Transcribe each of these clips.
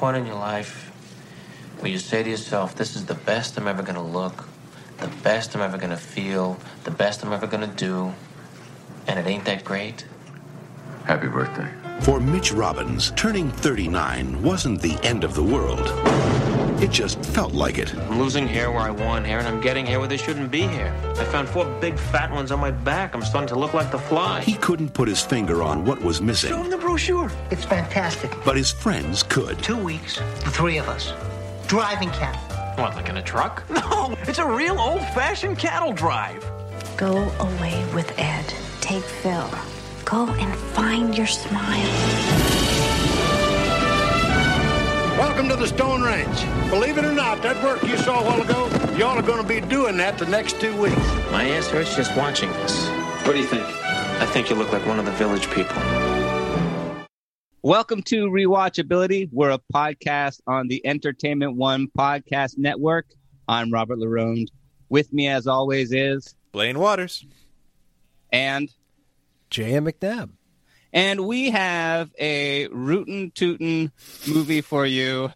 point in your life where you say to yourself, This is the best I'm ever gonna look, the best I'm ever gonna feel, the best I'm ever gonna do, and it ain't that great? Happy birthday. For Mitch Robbins, turning 39 wasn't the end of the world. It just felt like it. I'm losing hair where I want hair, and I'm getting hair where there shouldn't be hair. I found four big fat ones on my back. I'm starting to look like the fly. He couldn't put his finger on what was missing. Show him the brochure. It's fantastic. but his friends could. Two weeks, the three of us. Driving cattle. What, like in a truck? No, it's a real old fashioned cattle drive. Go away with Ed. Take Phil. Go and find your smile. Welcome to the Stone Ranch. Believe it or not, that work you saw a while ago, y'all are going to be doing that the next two weeks. My ass hurts just watching this. What do you think? I think you look like one of the village people. Welcome to Rewatchability. We're a podcast on the Entertainment One Podcast Network. I'm Robert Larone. With me, as always, is Blaine Waters. and J.M. McNabb. and we have a rootin' tootin' movie for you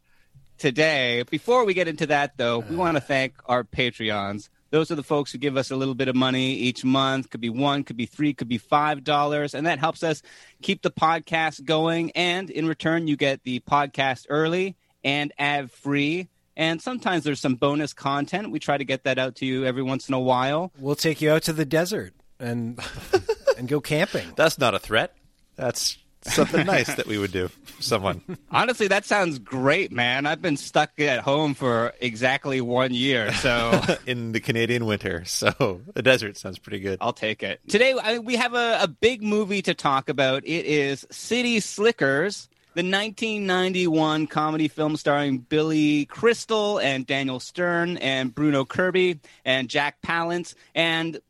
today. Before we get into that, though, we uh. want to thank our Patreons. Those are the folks who give us a little bit of money each month. Could be one, could be three, could be five dollars, and that helps us keep the podcast going. And in return, you get the podcast early and ad free. And sometimes there's some bonus content. We try to get that out to you every once in a while. We'll take you out to the desert and and go camping. That's not a threat. That's something nice that we would do for someone. Honestly, that sounds great, man. I've been stuck at home for exactly one year, so in the Canadian winter. So the desert sounds pretty good. I'll take it. Today, I, we have a, a big movie to talk about. It is City Slickers, the 1991 comedy film starring Billy Crystal and Daniel Stern and Bruno Kirby and Jack Palance. And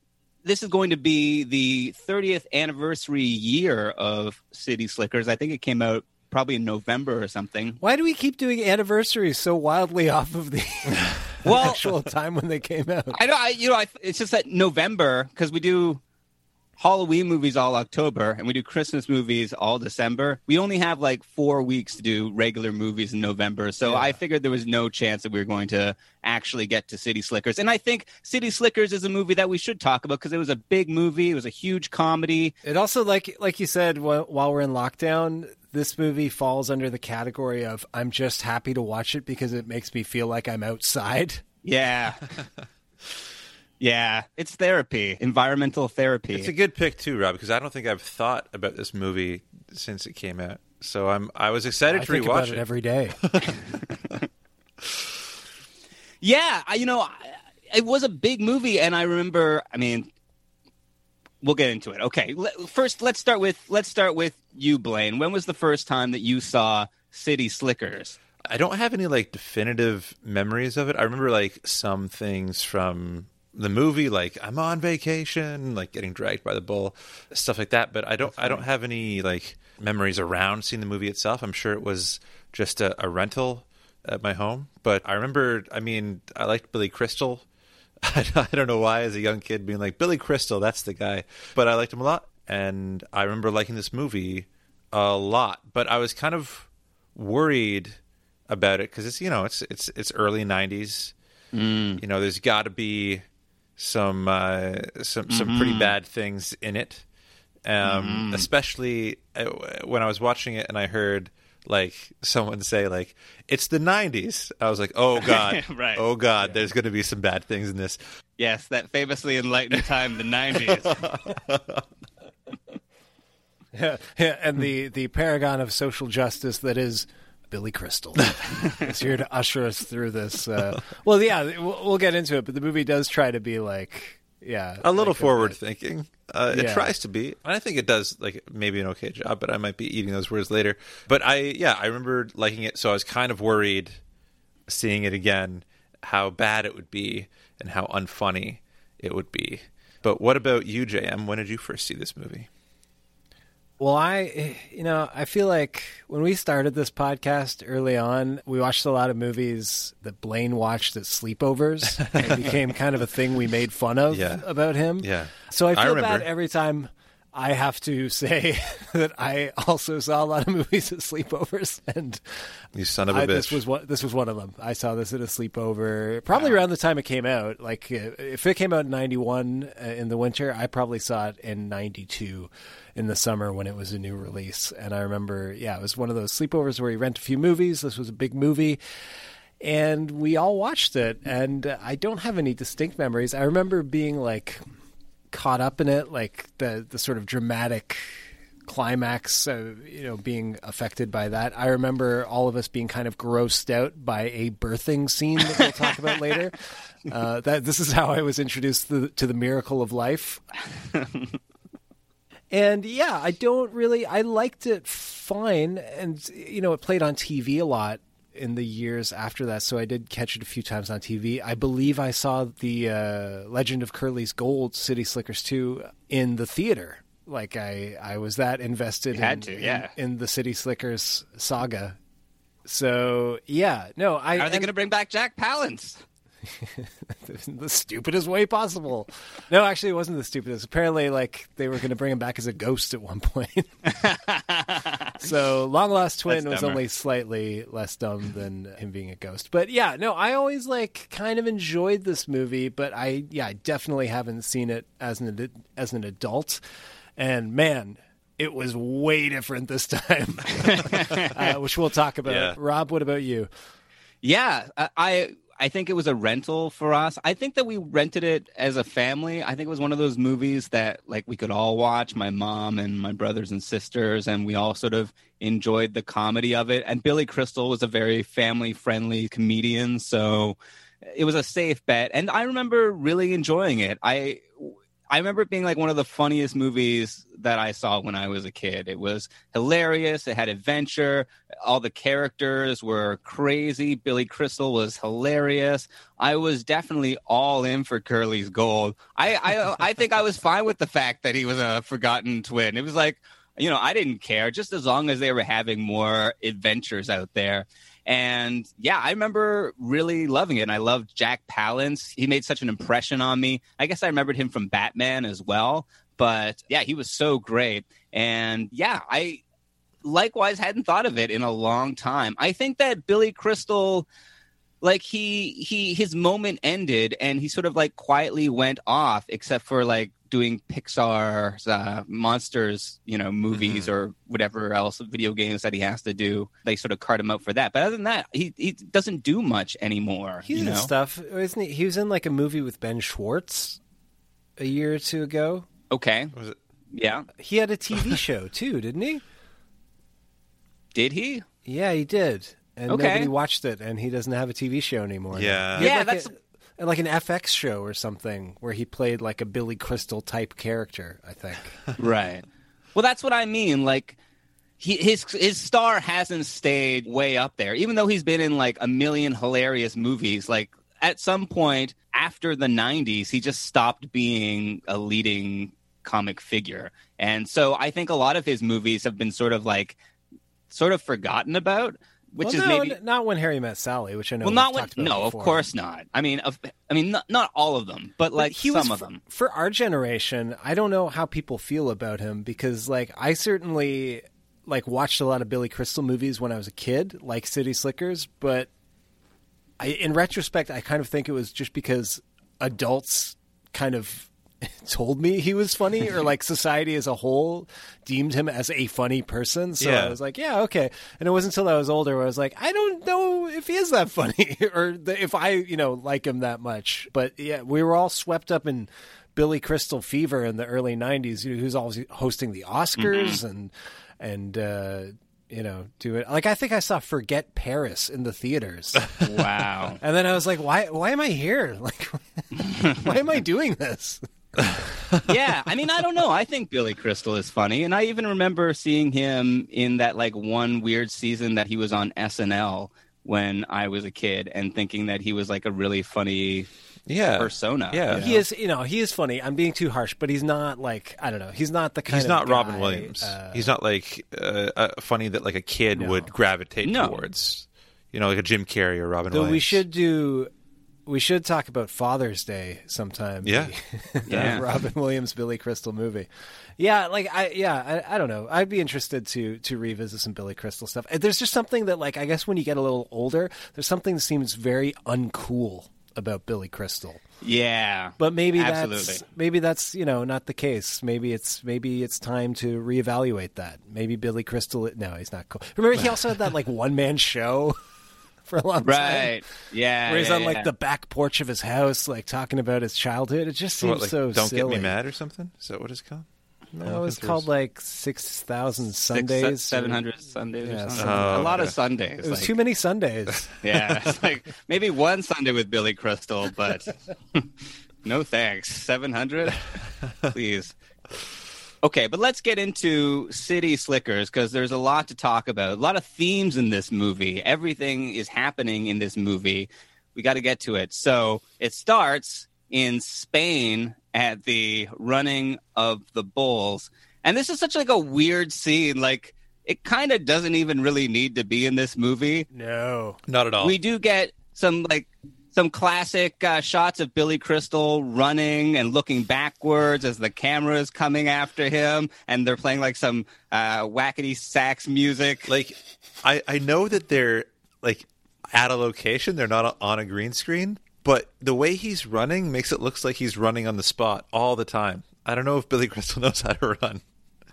this is going to be the 30th anniversary year of City Slickers. I think it came out probably in November or something. Why do we keep doing anniversaries so wildly off of the Well- actual time when they came out? I know, I, you know, I, it's just that November because we do Halloween movies all October and we do Christmas movies all December. We only have like four weeks to do regular movies in November, so I figured there was no chance that we were going to actually get to City Slickers. And I think City Slickers is a movie that we should talk about because it was a big movie. It was a huge comedy. It also, like like you said, wh- while we're in lockdown, this movie falls under the category of I'm just happy to watch it because it makes me feel like I'm outside. Yeah. yeah, it's therapy, environmental therapy. It's a good pick too, Rob, because I don't think I've thought about this movie since it came out. So I'm I was excited I to think rewatch about it every day. Yeah, I, you know, I- it was a big movie, and I remember. I mean, we'll get into it. Okay, le- first let's start with let's start with you, Blaine. When was the first time that you saw City Slickers? I don't have any like definitive memories of it. I remember like some things from the movie, like I'm on vacation, like getting dragged by the bull, stuff like that. But I don't, I don't have any like memories around seeing the movie itself. I'm sure it was just a, a rental at my home. But I remember, I mean, I liked Billy Crystal. I don't know why, as a young kid, being like Billy Crystal, that's the guy. But I liked him a lot, and I remember liking this movie a lot. But I was kind of worried about it because it's you know it's it's it's early '90s. Mm. You know, there's got to be some uh, some some pretty Mhm. bad things in it, um, Mhm. especially uh, when I was watching it and I heard like someone say like it's the 90s i was like oh god Right. oh god there's going to be some bad things in this Yes, that famously enlightened time, the 90s. Yeah, yeah, and the the paragon of social justice that is Billy Crystal. Is here to usher us through this. Uh, well, yeah, we'll, we'll get into it, but the movie does try to be like, yeah, a little like forward thinking. Uh, it Yeah. tries to be and i think it does like maybe an okay job but i might be eating those words later. But i yeah i remember liking it so i was kind of worried seeing it again how bad it would be and how unfunny it would be. But what about you jm when did you first see this movie Well, I, you know, I feel like when we started this podcast early on, we watched a lot of movies that Blaine watched at sleepovers. it became kind of a thing we made fun of Yeah. about him. Yeah. So I I feel remember. bad every time I have to say that I also saw a lot of movies at sleepovers, and you son of a I, bitch this was one. This was one of them. I saw this at a sleepover, probably around the time it came out. Like uh, if it came out in '91 uh, in the winter, I probably saw it in '92 in the summer when it was a new release. And I remember, yeah, it was one of those sleepovers where you rent a few movies. This was a big movie. And we all watched it, and I don't have any distinct memories. I remember being like caught up in it, like the the sort of dramatic climax, uh, you know, being affected by that. I remember all of us being kind of grossed out by a birthing scene that we'll talk about later. Uh, that this is how I was introduced to, to the miracle of life. And yeah, I don't really. I liked it fine, and you know, it played on TV a lot in the years after that, so I did catch it a few times on TV. I believe I saw the uh, Legend of Curly's Gold, City Slickers two, in the theater. Like I, I was that invested You had in, to, yeah. in, the City Slickers saga. So yeah, no, I Are they going to bring back Jack Palance? the stupidest way possible. No, actually, it wasn't the stupidest. Apparently, like they were going to bring him back as a ghost at one point. so, Long Lost Twin was only slightly less dumb than him being a ghost. But yeah, no, I always like kind of enjoyed this movie, but I yeah, I definitely haven't seen it as an as an adult. And man. It was way different this time, uh, which we'll talk about. Yeah. Rob, what about you? Yeah, I- I think it was a rental for us. I think that we rented it as a family. I think it was one of those movies that like we could all watch, my mom and my brothers and sisters, and we all sort of enjoyed the comedy of it. And Billy Crystal was a very family friendly comedian, so it was a safe bet. And I remember really enjoying it. I I remember it being like one of the funniest movies that I saw when I was a kid. It was hilarious. It had adventure. All the characters were crazy. Billy Crystal was hilarious. I was definitely all in for Curly's gold. I I, I think I was fine with the fact that he was a forgotten twin. It was like, you know, I didn't care just as long as they were having more adventures out there. And yeah, I remember really loving it. And I loved Jack Palance. He made such an impression on me. I guess I remembered him from Batman as well. But yeah, he was so great. And yeah, I likewise hadn't thought of it in a long time. I think that Billy Crystal like he he his moment ended and he sort of like quietly went off except for like doing Pixar's uh, monsters, you know, movies or whatever else video games that he has to do. They sort of cart him out for that. But other than that, he he doesn't do much anymore. He's you in stuff, isn't he? He was in like a movie with Ben Schwartz a year or two ago. Okay. Was it? Yeah. He had a TV show too, didn't he? Did he? Yeah, he did. And Okay. nobody watched it, and he doesn't have a TV show anymore. Yeah. Yeah, like that's- a, like an FX show or something where he played like a Billy Crystal type character. I think. right. Well, that's what I mean. Like, he, his his star hasn't stayed way up there, even though he's been in like a million hilarious movies. Like, at some point after the '90s, he just stopped being a leading comic figure, and so I think a lot of his movies have been sort of like sort of forgotten about. Which well, is no, maybe not when Harry met Sally, which I know. well, not when no, of course not. I mean, of, I mean, not, not all of them, but like he some was of them. for our generation i don't know how people feel about him because like i certainly like watched a lot of billy crystal movies when i was a kid like city slickers but I, in retrospect i kind of think it was just because adults kind of told me he was funny or like society as a whole deemed him as a funny person. So Yeah. I was like, yeah, okay. And it wasn't until I was older where I was like, I don't know if he is that funny or the, if I, you know, like him that much. But yeah, we were all swept up in Billy Crystal fever in the early 90s, who- who's always hosting the Oscars and, and, uh, you know, do it like I think I saw Forget Paris in the theaters. Wow. And then I was like, why why am I here? Like why am I doing this? yeah, I mean, I don't know. I think Billy Crystal is funny, and I even remember seeing him in that like one weird season that he was on SNL when I was a kid, and thinking that he was like a really funny Yeah. persona. Yeah. you He know? is, you know, he is funny. I'm being too harsh, but he's not like I don't know. He's not the kind. He's of not Robin Williams. uh, He's not like uh, uh, funny that like a kid No. would gravitate No. towards. You know, like a Jim Carrey or Robin Though Williams. we should do, we should talk about Father's Day sometime. Yeah. The- the Robin Williams Billy Crystal movie. Yeah, like I yeah I, I don't know. I'd be interested to to revisit some Billy Crystal stuff. There's just something that like I guess when you get a little older, there's something that seems very uncool about Billy Crystal. yeah, But maybe Absolutely. that's maybe that's you know not the case. Maybe it's maybe it's time to reevaluate that. Maybe Billy Crystal. No, he's not cool. Remember, he also had that like one man show for a long time, right. Yeah, Where he's yeah, on like yeah. the back porch of his house, like talking about his childhood. It just seems What, like, so Don't silly. get me mad or something. Is that what it's called? No, it's Looking called like six thousand Sundays, seven hundred Sundays, Yeah, or something. something a lot that. of oh, Sundays. It was like- too many Sundays. Yeah, it's like maybe one Sunday with Billy Crystal, but no thanks. 700? Please. Okay, but let's get into City Slickers because there's a lot to talk about. A lot of themes in this movie. Everything is happening in this movie. We got to get to it. So it starts in Spain at the running of the bulls. And this is such like a weird scene. Like it kind of doesn't even really need to be in this movie no, Not at all. we do get some like some classic uh, shots of Billy Crystal running and looking backwards as the camera is coming after him, and they're playing like some uh, wackety sax music. like I I know that they're like at a location. They're not on a green screen, but the way he's running makes it looks like he's running on the spot all the time. I don't know if Billy Crystal knows how to run.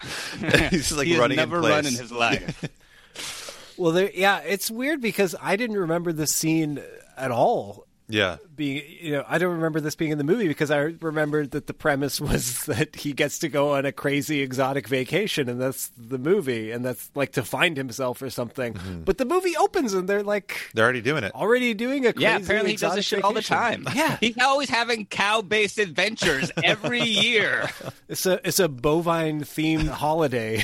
he's just like he has running never in place. run in his life. well, there. Yeah, it's weird because I didn't remember this scene at all. Yeah. being you know i don't remember this being in the movie because i remembered that the premise was that he gets to go on a crazy exotic vacation and that's the movie and that's like to find himself or something Mm-hmm. but the movie opens and they're like They're already doing it. already doing a yeah, apparently he does this exotic shit all the time. yeah he's always having cow-based adventures every year. it's a it's a bovine themed holiday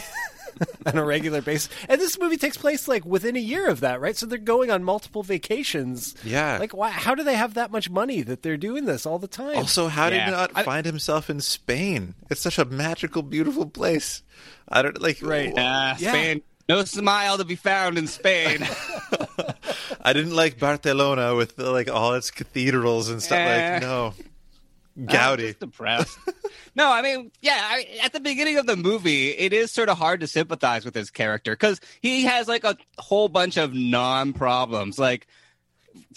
on a regular basis and this movie takes place like within a year of that right so they're going on multiple vacations Yeah. like why, how do they have that much money that they're doing this all the time Also, how did he not I- find himself in Spain? It's such a magical, beautiful place. I don't like. Right. Uh, Yeah. Spain, no smile to be found in Spain. I didn't like Barcelona with like all its cathedrals and stuff. Eh. Like no, I'm just depressed. no, I mean, yeah, I, at the beginning of the movie, it is sort of hard to sympathize with his character because he has like a whole bunch of non problems. Like,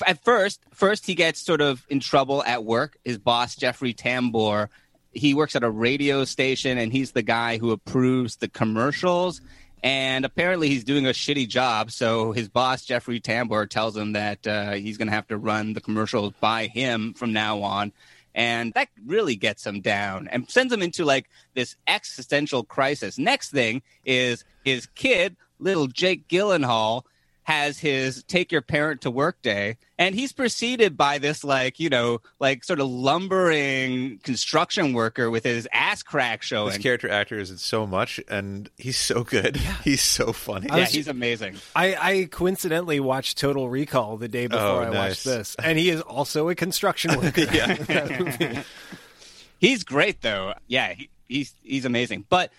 at first, first he gets sort of in trouble at work. His boss, Jeffrey Tambor, he works at a radio station and he's the guy who approves the commercials. And apparently he's doing a shitty job. So his boss, Jeffrey Tambor, tells him that uh, he's going to have to run the commercials by him from now on. And that really gets him down and sends him into like this existential crisis. Next thing is his kid, little Jake Gyllenhaal, has his take your parent to work day and he's preceded by this like you know like sort of lumbering construction worker with his ass crack This showing character actor is in so much, and he's so good. He's so funny. I yeah he's amazing I, I coincidentally watched Total Recall the day oh, before Oh, I nice. watched this, and he is also a construction worker. yeah. He's great though. Yeah, he, he's he's amazing. But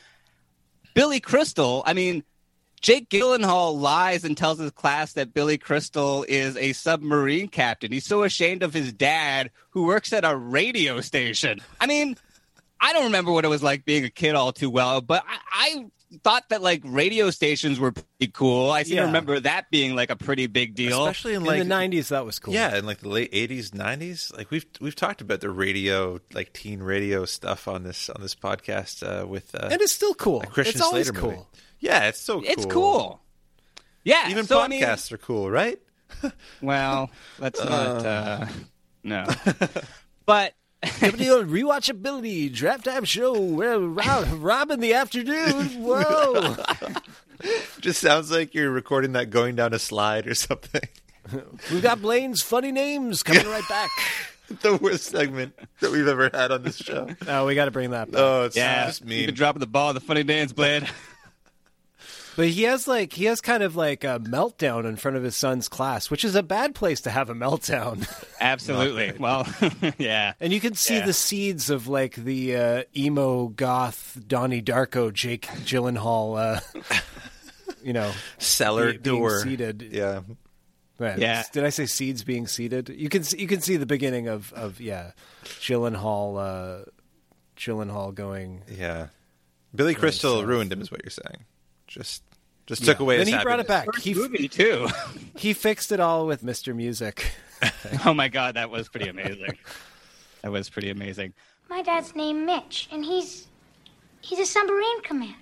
Billy Crystal, I mean, Jake Gyllenhaal lies and tells his class that Billy Crystal is a submarine captain. He's so ashamed of his dad, who works at a radio station. I mean, I don't remember what it was like being a kid all too well, but I, I thought that like radio stations were pretty cool. I seem Yeah. to remember that being like a pretty big deal. especially in In like the '90s, that was cool. Yeah, in like the late '80s, '90s, like we've we've talked about the radio, like teen radio stuff on this on this podcast uh, with uh, and it's still cool. Christian it's always Slater cool. movie. Yeah, it's so cool. It's cool. Yeah, Even so, I mean- podcasts are cool, right? well, let's not. Uh, no, but Coming to your rewatchability draft time show. Where Rob, Rob in the afternoon. Whoa! Just sounds like you're recording that going down a slide or something. We've got Blaine's funny names coming right back. the worst segment that we've ever had on this show. Oh, we got to bring that. Back. Oh, it's yeah, just you mean. been dropping the ball, the funny dance blade. But he has like he has kind of like a meltdown in front of his son's class, which is a bad place to have a meltdown. Absolutely. well, yeah. And you can see Yeah. the seeds of like the uh, emo goth Donnie Darko, Jake Gyllenhaal, uh, you know, Cellar be- being door. seated. Yeah. Right. Yeah. Did I say seeds being seeded? You can you can see the beginning of of yeah, Gyllenhaal, uh, Gyllenhaal going. Yeah. Billy Crystal south. ruined him, is what you're saying. Just, just took Yeah. away. Then his he brought it back. First He movie too. he fixed it all with Mr. Music. oh my god, that was pretty amazing. that was pretty amazing. My dad's name Mitch, and he's he's a submarine commander.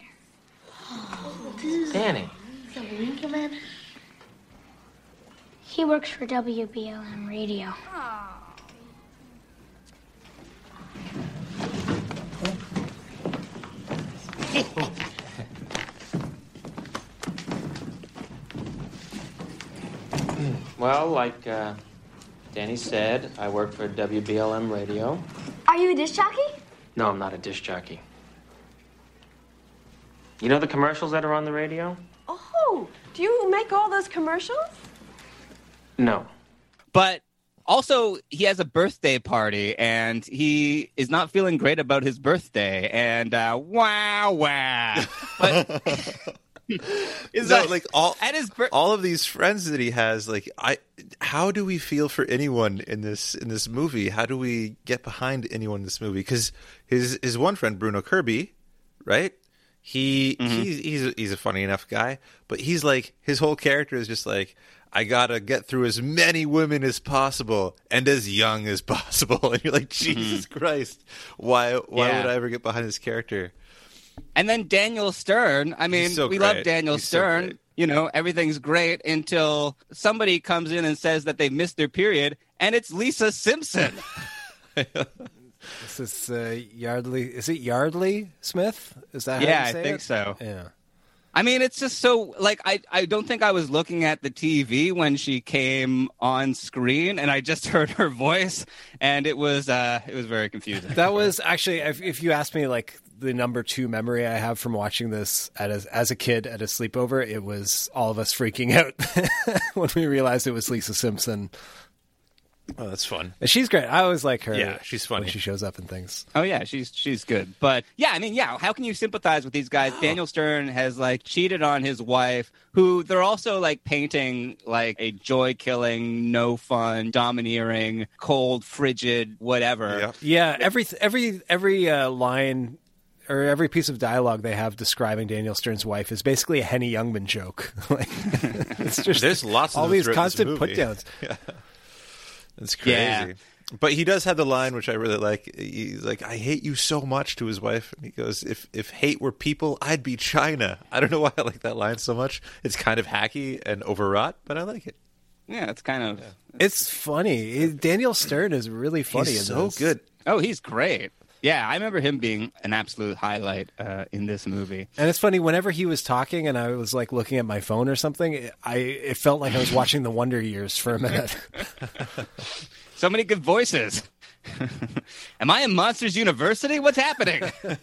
Danny. Submarine commander? He works for WBLM Radio. Oh. Oh. Well, like uh, Danny said, I work for WBLM Radio. Are you a disc jockey? No, I'm not a disc jockey. You know the commercials that are on the radio? Oh, do you make all those commercials? No. But also, he has a birthday party, and he is not feeling great about his birthday. And uh, wow, wow. But is No, that like all at his bir- all of these friends that he has, like I, how do we feel for anyone in this in this movie? How do we get behind anyone in this movie? Because his his one friend Bruno Kirby, right? He mm-hmm. he's he's a, he's a funny enough guy, but he's like his whole character is just like I gotta get through as many women as possible and as young as possible. And you're like, mm-hmm. Jesus Christ, why why Yeah. would I ever get behind this character? And then Daniel Stern. I mean, so we love. Daniel He's Stern. great. you know, everything's great until somebody comes in and says that they've missed their period, and it's Lisa Simpson. This is uh, Yeardley. Is it Yeardley Smith? Is that how Yeah, you I think it? so. Yeah. I mean, it's just so like I I don't think I was looking at the TV when she came on screen, and I just heard her voice, and it was uh it was very confusing. That was actually, if, if you ask me, like the number two memory I have from watching this at a, as a kid at a sleepover, it was all of us freaking out when we realized it was Lisa Simpson. Oh, that's fun. And she's great. I always like her. Yeah, she's funny. when she shows up in things. Oh yeah, she's she's good. But yeah, I mean, yeah, how can you sympathize with these guys? Daniel Stern has like cheated on his wife, who they're also like painting like a joy killing, no fun, domineering, cold, frigid, whatever. Yeah, every every every uh, line or every piece of dialogue they have describing Daniel Stern's wife is basically a Henny Youngman joke. like, it's just There's lots of all them these throughout this constant put downs. Yeah. It's crazy. Yeah. But he does have the line which I really like. He's like, "I hate you so much" to his wife, and he goes, "If if hate were people, I'd be China." I don't know why I like that line so much. It's kind of hacky and overwrought, but I like it. Yeah, it's kind of It's funny. Daniel Stern is really funny. He's in so this. good. Oh, he's great. Yeah, I remember him being an absolute highlight uh, in this movie. And it's funny whenever he was talking and I was like looking at my phone or something, I it felt like I was watching the Wonder Years for a minute. So many good voices. Am I in Monsters University? What's happening?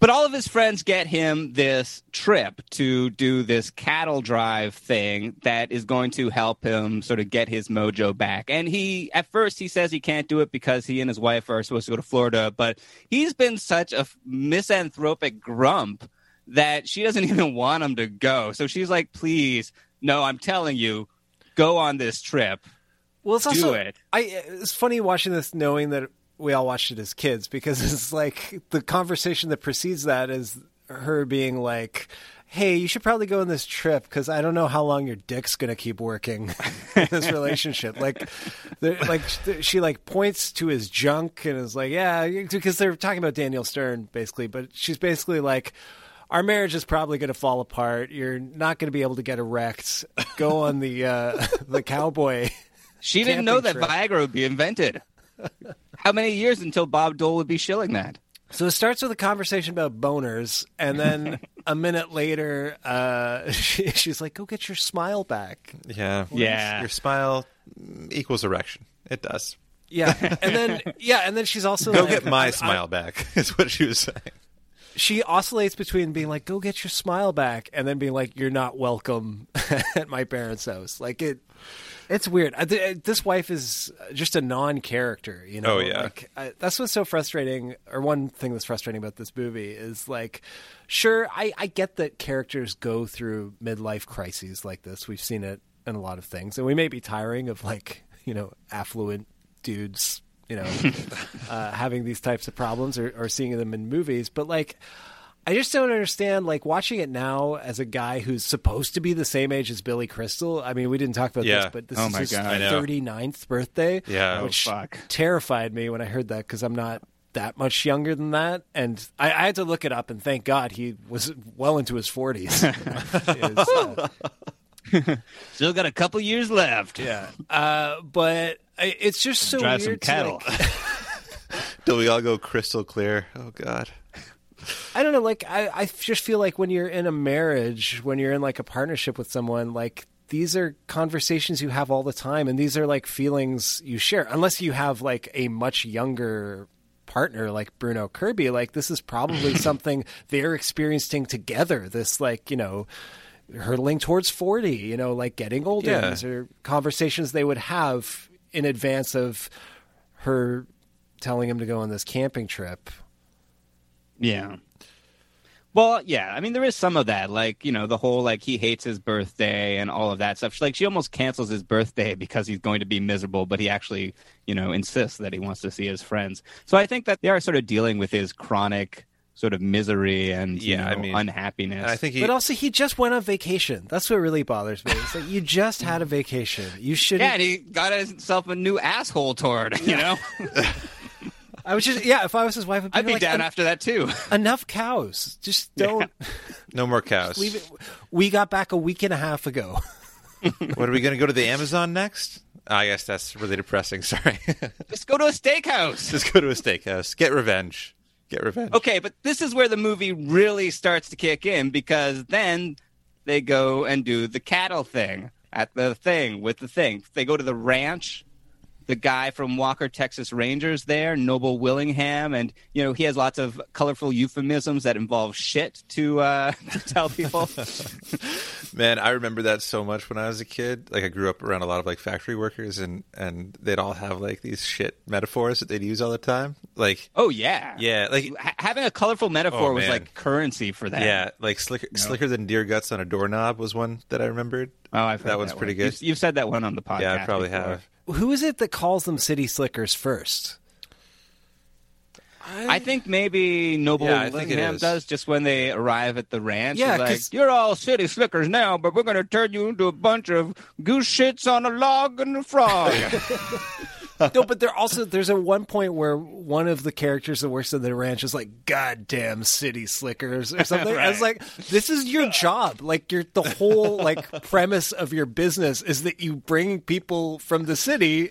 but all of his friends get him this trip to do this cattle drive thing that is going to help him sort of get his mojo back. And he, at first, he says he can't do it because he and his wife are supposed to go to Florida, but he's been such a misanthropic grump that she doesn't even want him to go. So she's like, please, no, I'm telling you, go on this trip. Well, it's Do also it. I it's funny watching this knowing that we all watched it as kids because it's like the conversation that precedes that is her being like, "Hey, you should probably go on this trip because I don't know how long your dick's gonna keep working in this relationship." like, like she like points to his junk and is like, "Yeah," because they're talking about Daniel Stern basically, but she's basically like. Our marriage is probably going to fall apart. You're not going to be able to get erect. Go on the uh, the cowboy. She didn't know that trip. Viagra would be invented. How many years until Bob Dole would be shilling that? So it starts with a conversation about boners, and then a minute later, uh, she, she's like, "Go get your smile back." Yeah. Yeah. Your smile mm, equals erection. It does. Yeah, and then yeah, and then she's also Go like, get my I- I- smile back, is what she was saying. She oscillates between being like, "Go get your smile back," and then being like, "You're not welcome at my parents' house." Like it, it's weird. I, th- this wife is just a non-character. You know, Oh, yeah. Like, I, that's what's so frustrating. Or one thing that's frustrating about this movie is like, sure, I, I get that characters go through midlife crises like this. We've seen it in a lot of things, and we may be tiring of like you know affluent dudes. You know, uh, having these types of problems or, or seeing them in movies, but like, I just don't understand. Like watching it now as a guy who's supposed to be the same age as Billy Crystal. I mean, we didn't talk about Yeah. this, but this Oh is my his God. I 39th birthday. Yeah. Oh, which fuck. terrified me when I heard that because I'm not that much younger than that, and I, I had to look it up. And thank God he was well into his 40s. Is, uh, Still got a couple years left. yeah, uh, but it's just so Drive some weird. to, cattle. like- Till we all go crystal clear. Oh God. I don't know. Like, I, I just feel like when you're in a marriage, when you're in like a partnership with someone, like these are conversations you have all the time, and these are like feelings you share. Unless you have like a much younger partner like Bruno Kirby, like this is probably something they're experiencing together. This like you know hurtling towards 40 you know like getting older Yeah. these are conversations they would have in advance of her telling him to go on this camping trip Yeah. Well, yeah. I mean, there is some of that, like you know, the whole like he hates his birthday and all of that stuff. Like she almost cancels his birthday because he's going to be miserable, but he actually, you know, insists that he wants to see his friends. So I think that they are sort of dealing with his chronic sort of misery and you Yeah, I mean, unhappiness. I think he. But also, he just went on vacation. That's what really bothers me. It's like you just had a vacation. You should. yeah, and he got himself a new asshole toward. You know, I was just. Yeah, if I was his wife, I'd be, I'd be like, down after that too. Enough cows. Just don't no more cows. leave it. We got back a week and a half ago. What are we going to go to the Amazon next? Ah, I guess that's really depressing. Sorry. Just go to a steakhouse. Just go to a steakhouse. Get revenge. Get revenge. Okay, but this is where the movie really starts to kick in because then they go and do the cattle thing at the thing with the thing. They go to the ranch. The guy from Walker, Texas Rangers there, Noble Willingham, and you know he has lots of colorful euphemisms that involve shit to, uh, to tell people. Man, I remember that so much when I was a kid. Like I grew up around a lot of like factory workers and and they'd all have like these shit metaphors that they'd use all the time. Like oh yeah, yeah, like Ha- having a colorful metaphor Oh, was like currency for that. yeah, like slicker slicker than deer guts on a doorknob was one that I remembered. Oh, I've heard that one's one. pretty good. You've, you've said that one on the podcast. yeah, I probably before. have. Who is it that calls them city slickers first? I think maybe Noble Yeah, I Willingham does just when they arrive at the ranch. Yeah, He's like, 'cause- you're all city slickers now, but we're going to turn you into a bunch of goose shits on a log and a frog. no, but there also there's a one point where one of the characters that works in the ranch is like, "Goddamn city slickers" or something. I was like, "This is your job. Like, your the whole like premise of your business is that you bring people from the city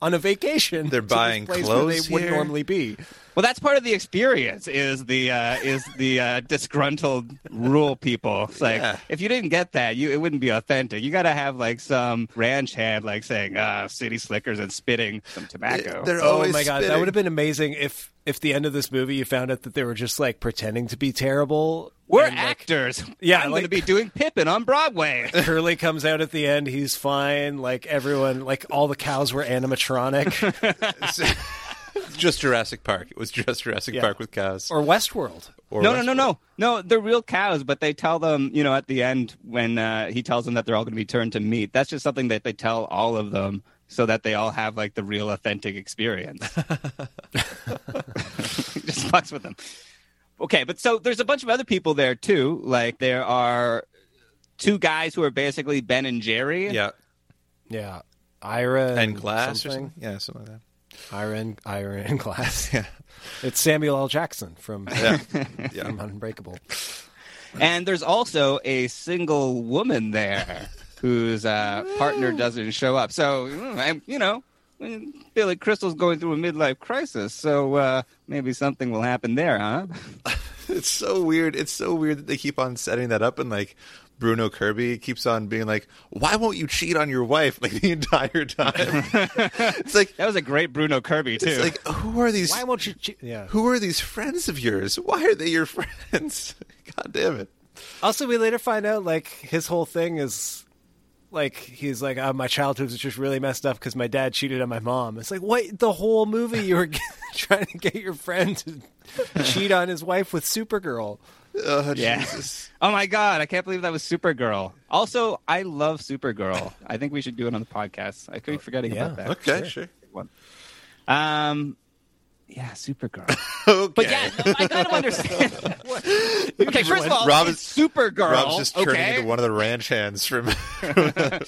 on a vacation. They're to this buying place where clothes they wouldn't normally be." well, that's part of the experience. Is the uh, is the uh, disgruntled rural people? It's like Yeah. if you didn't get that, you it wouldn't be authentic. You got to have like some ranch hand like saying uh, "city slickers" and spitting some tobacco. They're Oh always my god, that would have been amazing if if the end of this movie you found out that they were just like pretending to be terrible. We're and, like, actors. Yeah, I'm like- going to be doing Pippin on Broadway. Curly comes out at the end. He's fine. Like everyone, like all the cows were animatronic. just Jurassic Park. It was just Jurassic Yeah. Park with cows. or Westworld. Or no, West- no, no, no, no. They're real cows, but they tell them, you know, at the end when uh, he tells them that they're all going to be turned to meat. That's just something that they tell all of them so that they all have like the real authentic experience. Just fucks with them. Okay, but so there's a bunch of other people there too. Like there are two guys who are basically Ben and Jerry. Yeah. Yeah. Ira And Glass or something. something. Yeah, something like that. Ira and, Ira and Glass. Yeah. It's Samuel L. Jackson from, Yeah. from Unbreakable. And there's also a single woman there whose uh, partner doesn't show up. So, mm, I'm, you know, Billy Crystal's going through a midlife crisis. So uh, maybe something will happen there, huh? It's so weird. It's so weird that they keep on setting that up and like Bruno Kirby keeps on being like, "Why won't you cheat on your wife?" Like the entire time. it's like that was a great Bruno Kirby too. It's like, who are these? Why won't you? Che- yeah. Who are these friends of yours? Why are they your friends? God damn it! Also, we later find out like his whole thing is like he's like, oh, my childhood was just really messed up because my dad cheated on my mom. It's like, what? The whole movie you were trying to get your friend to cheat on his wife with Supergirl. Oh, yeah. Jesus. Oh my god, I can't believe that was Supergirl. Also, I love Supergirl. I think we should do it on the podcast. I keep forgetting yeah. about that. Okay, sure. Um, yeah, Supergirl. okay. But yeah, no, I kind of understand. okay, first of all, Rob it's Supergirl. Rob's just turning okay? into one of the ranch hands from. Ugh,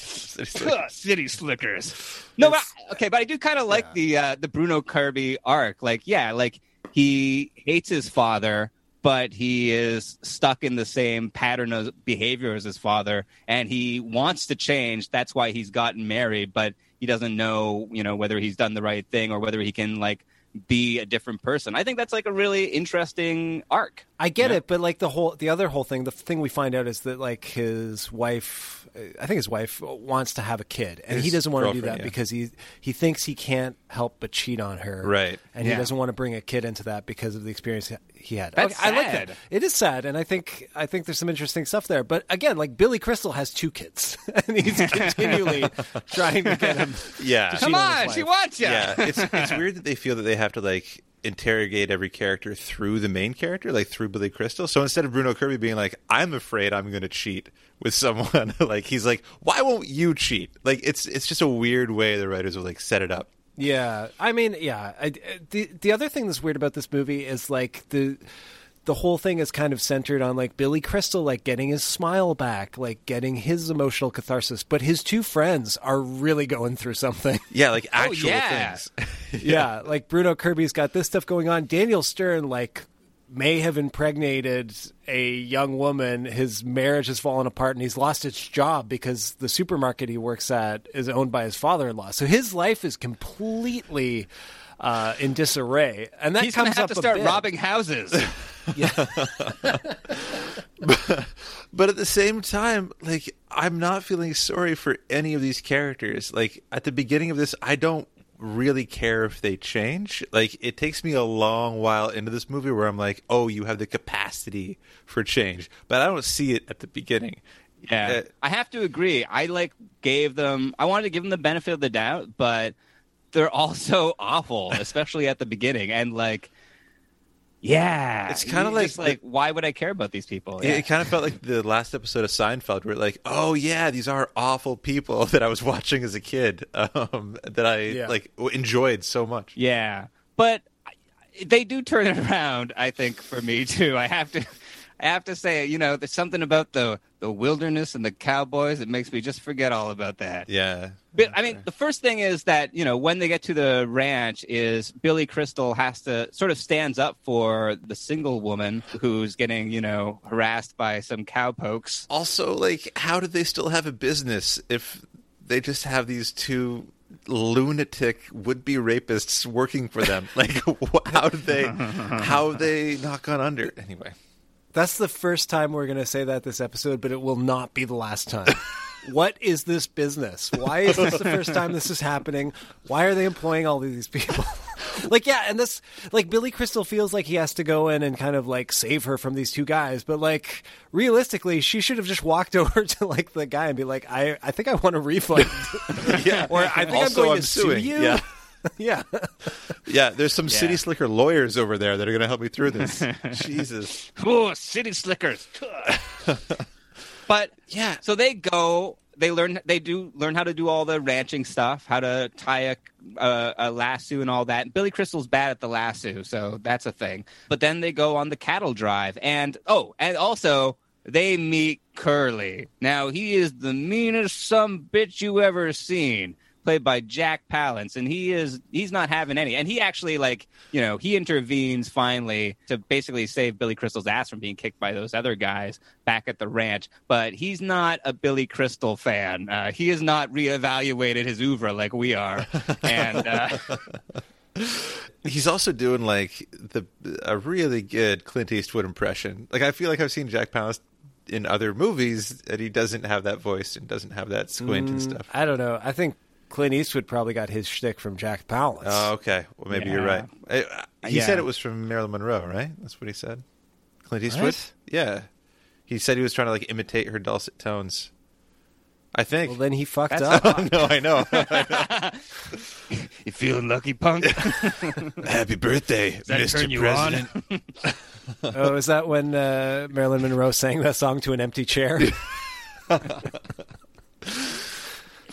City Slickers. No, but I- okay, but I do kind of like the uh, the Bruno Kirby arc. Like, yeah, like he hates his father, but he is stuck in the same pattern of behavior as his father, and he wants to change. That's why he's gotten married, but he doesn't know, you know, whether he's done the right thing or whether he can like be a different person. I think that's like a really interesting arc. I get it, but like the whole, the other whole thing, the thing we find out is that like his wife, I think his wife wants to have a kid, and he doesn't want to do that yeah. because he he thinks he can't help but cheat on her, Right. And he doesn't want to bring a kid into that because of the experience he had. That's Okay, I like that. sad. It is sad, and I think I think there's some interesting stuff there. But again, like Billy Crystal has two kids, and he's continually trying to get him. yeah. to Come cheat on on, his she wants you. yeah, it's it's weird that they feel that they have to like interrogate every character through the main character, like through Billy Crystal. So instead of Bruno Kirby being like, "I'm afraid I'm going to cheat with someone," like he's like, "Why won't you cheat?" Like it's it's just a weird way the writers will like set it up. Yeah, I mean, yeah. I, the the other thing that's weird about this movie is like the the whole thing is kind of centered on like Billy Crystal like getting his smile back, like getting his emotional catharsis, but his two friends are really going through something. Yeah, like oh, actual yeah. things. yeah, like Bruno Kirby's got this stuff going on. Daniel Stern like may have impregnated a young woman. His marriage has fallen apart and he's lost his job because the supermarket he works at is owned by his father-in-law. So his life is completely uh, in disarray, and that He's gonna comes have up to a start bit. robbing houses. Yeah, But at the same time, like I'm not feeling sorry for any of these characters. Like at the beginning of this, I don't really care if they change. Like it takes me a long while into this movie where I'm like, "Oh, you have the capacity for change." But I don't see it at the beginning. Yeah, Uh, I have to agree. I like gave them. I wanted to give them the benefit of the doubt, but they're all so awful, especially at the beginning. And like, yeah, It's kinda you like just like why would I care about these people? It, Yeah. it kind of felt like the last episode of Seinfeld, where like, oh yeah, these are awful people that I was watching as a kid, um, that I Yeah. like enjoyed so much. Yeah, but they do turn it around. I think for me too. I have to, I have to say, you know, there's something about the the wilderness and the cowboys that makes me just forget all about that. Yeah, But I mean, the first thing is that you know when they get to the ranch, is Billy Crystal has to sort of stands up for the single woman who's getting you know harassed by some cowpokes. Also, like, how do they still have a business if they just have these two lunatic would-be rapists working for them? Like, how did they? How have they not gone under? Anyway, That's the first time we're going to say that this episode, but it will not be the last time. what is this business? Why is this the first time this is happening? Why are they employing all these people? like, yeah, and this, like, Billy Crystal feels like he has to go in and kind of like save her from these two guys, but like, realistically, she should have just walked over to like the guy and be like, I, I think I want a refund. yeah. or I think also, I'm going I'm to sue you. Yeah. yeah. Yeah, there's some Yeah. city slicker lawyers over there that are going to help me through this. Jesus. Oh, city slickers. but Yeah. so they go. they learn they do learn how to do all the ranching stuff, how to tie a, a, a lasso and all that. And Billy Crystal's bad at the lasso, so that's a thing. But then they go on the cattle drive, and oh, and also they meet Curly. Now he is the meanest some bitch you ever seen played by Jack Palance, and he is he's not having any. And he actually like you know he intervenes finally to basically save Billy Crystal's ass from being kicked by those other guys back at the ranch. But he's not a Billy Crystal fan. Uh, he has not reevaluated his oeuvre like we are, and. Uh, He's also doing like the a really good Clint Eastwood impression. Like I feel like I've seen Jack Palance in other movies, and he doesn't have that voice and doesn't have that squint and Mm, stuff. I don't know. I think Clint Eastwood probably got his shtick from Jack Palance. Oh, okay. Well, maybe you're right. He Yeah. said it was from Marilyn Monroe, right? That's what he said. Clint Eastwood. What? Yeah. He said he was trying to like imitate her dulcet tones. I think. Well, then he fucked That's- up. no, I know. you feeling lucky, punk? Happy birthday, Does that Mr. turn you on? President. oh, is that when uh, Marilyn Monroe sang that song to an empty chair?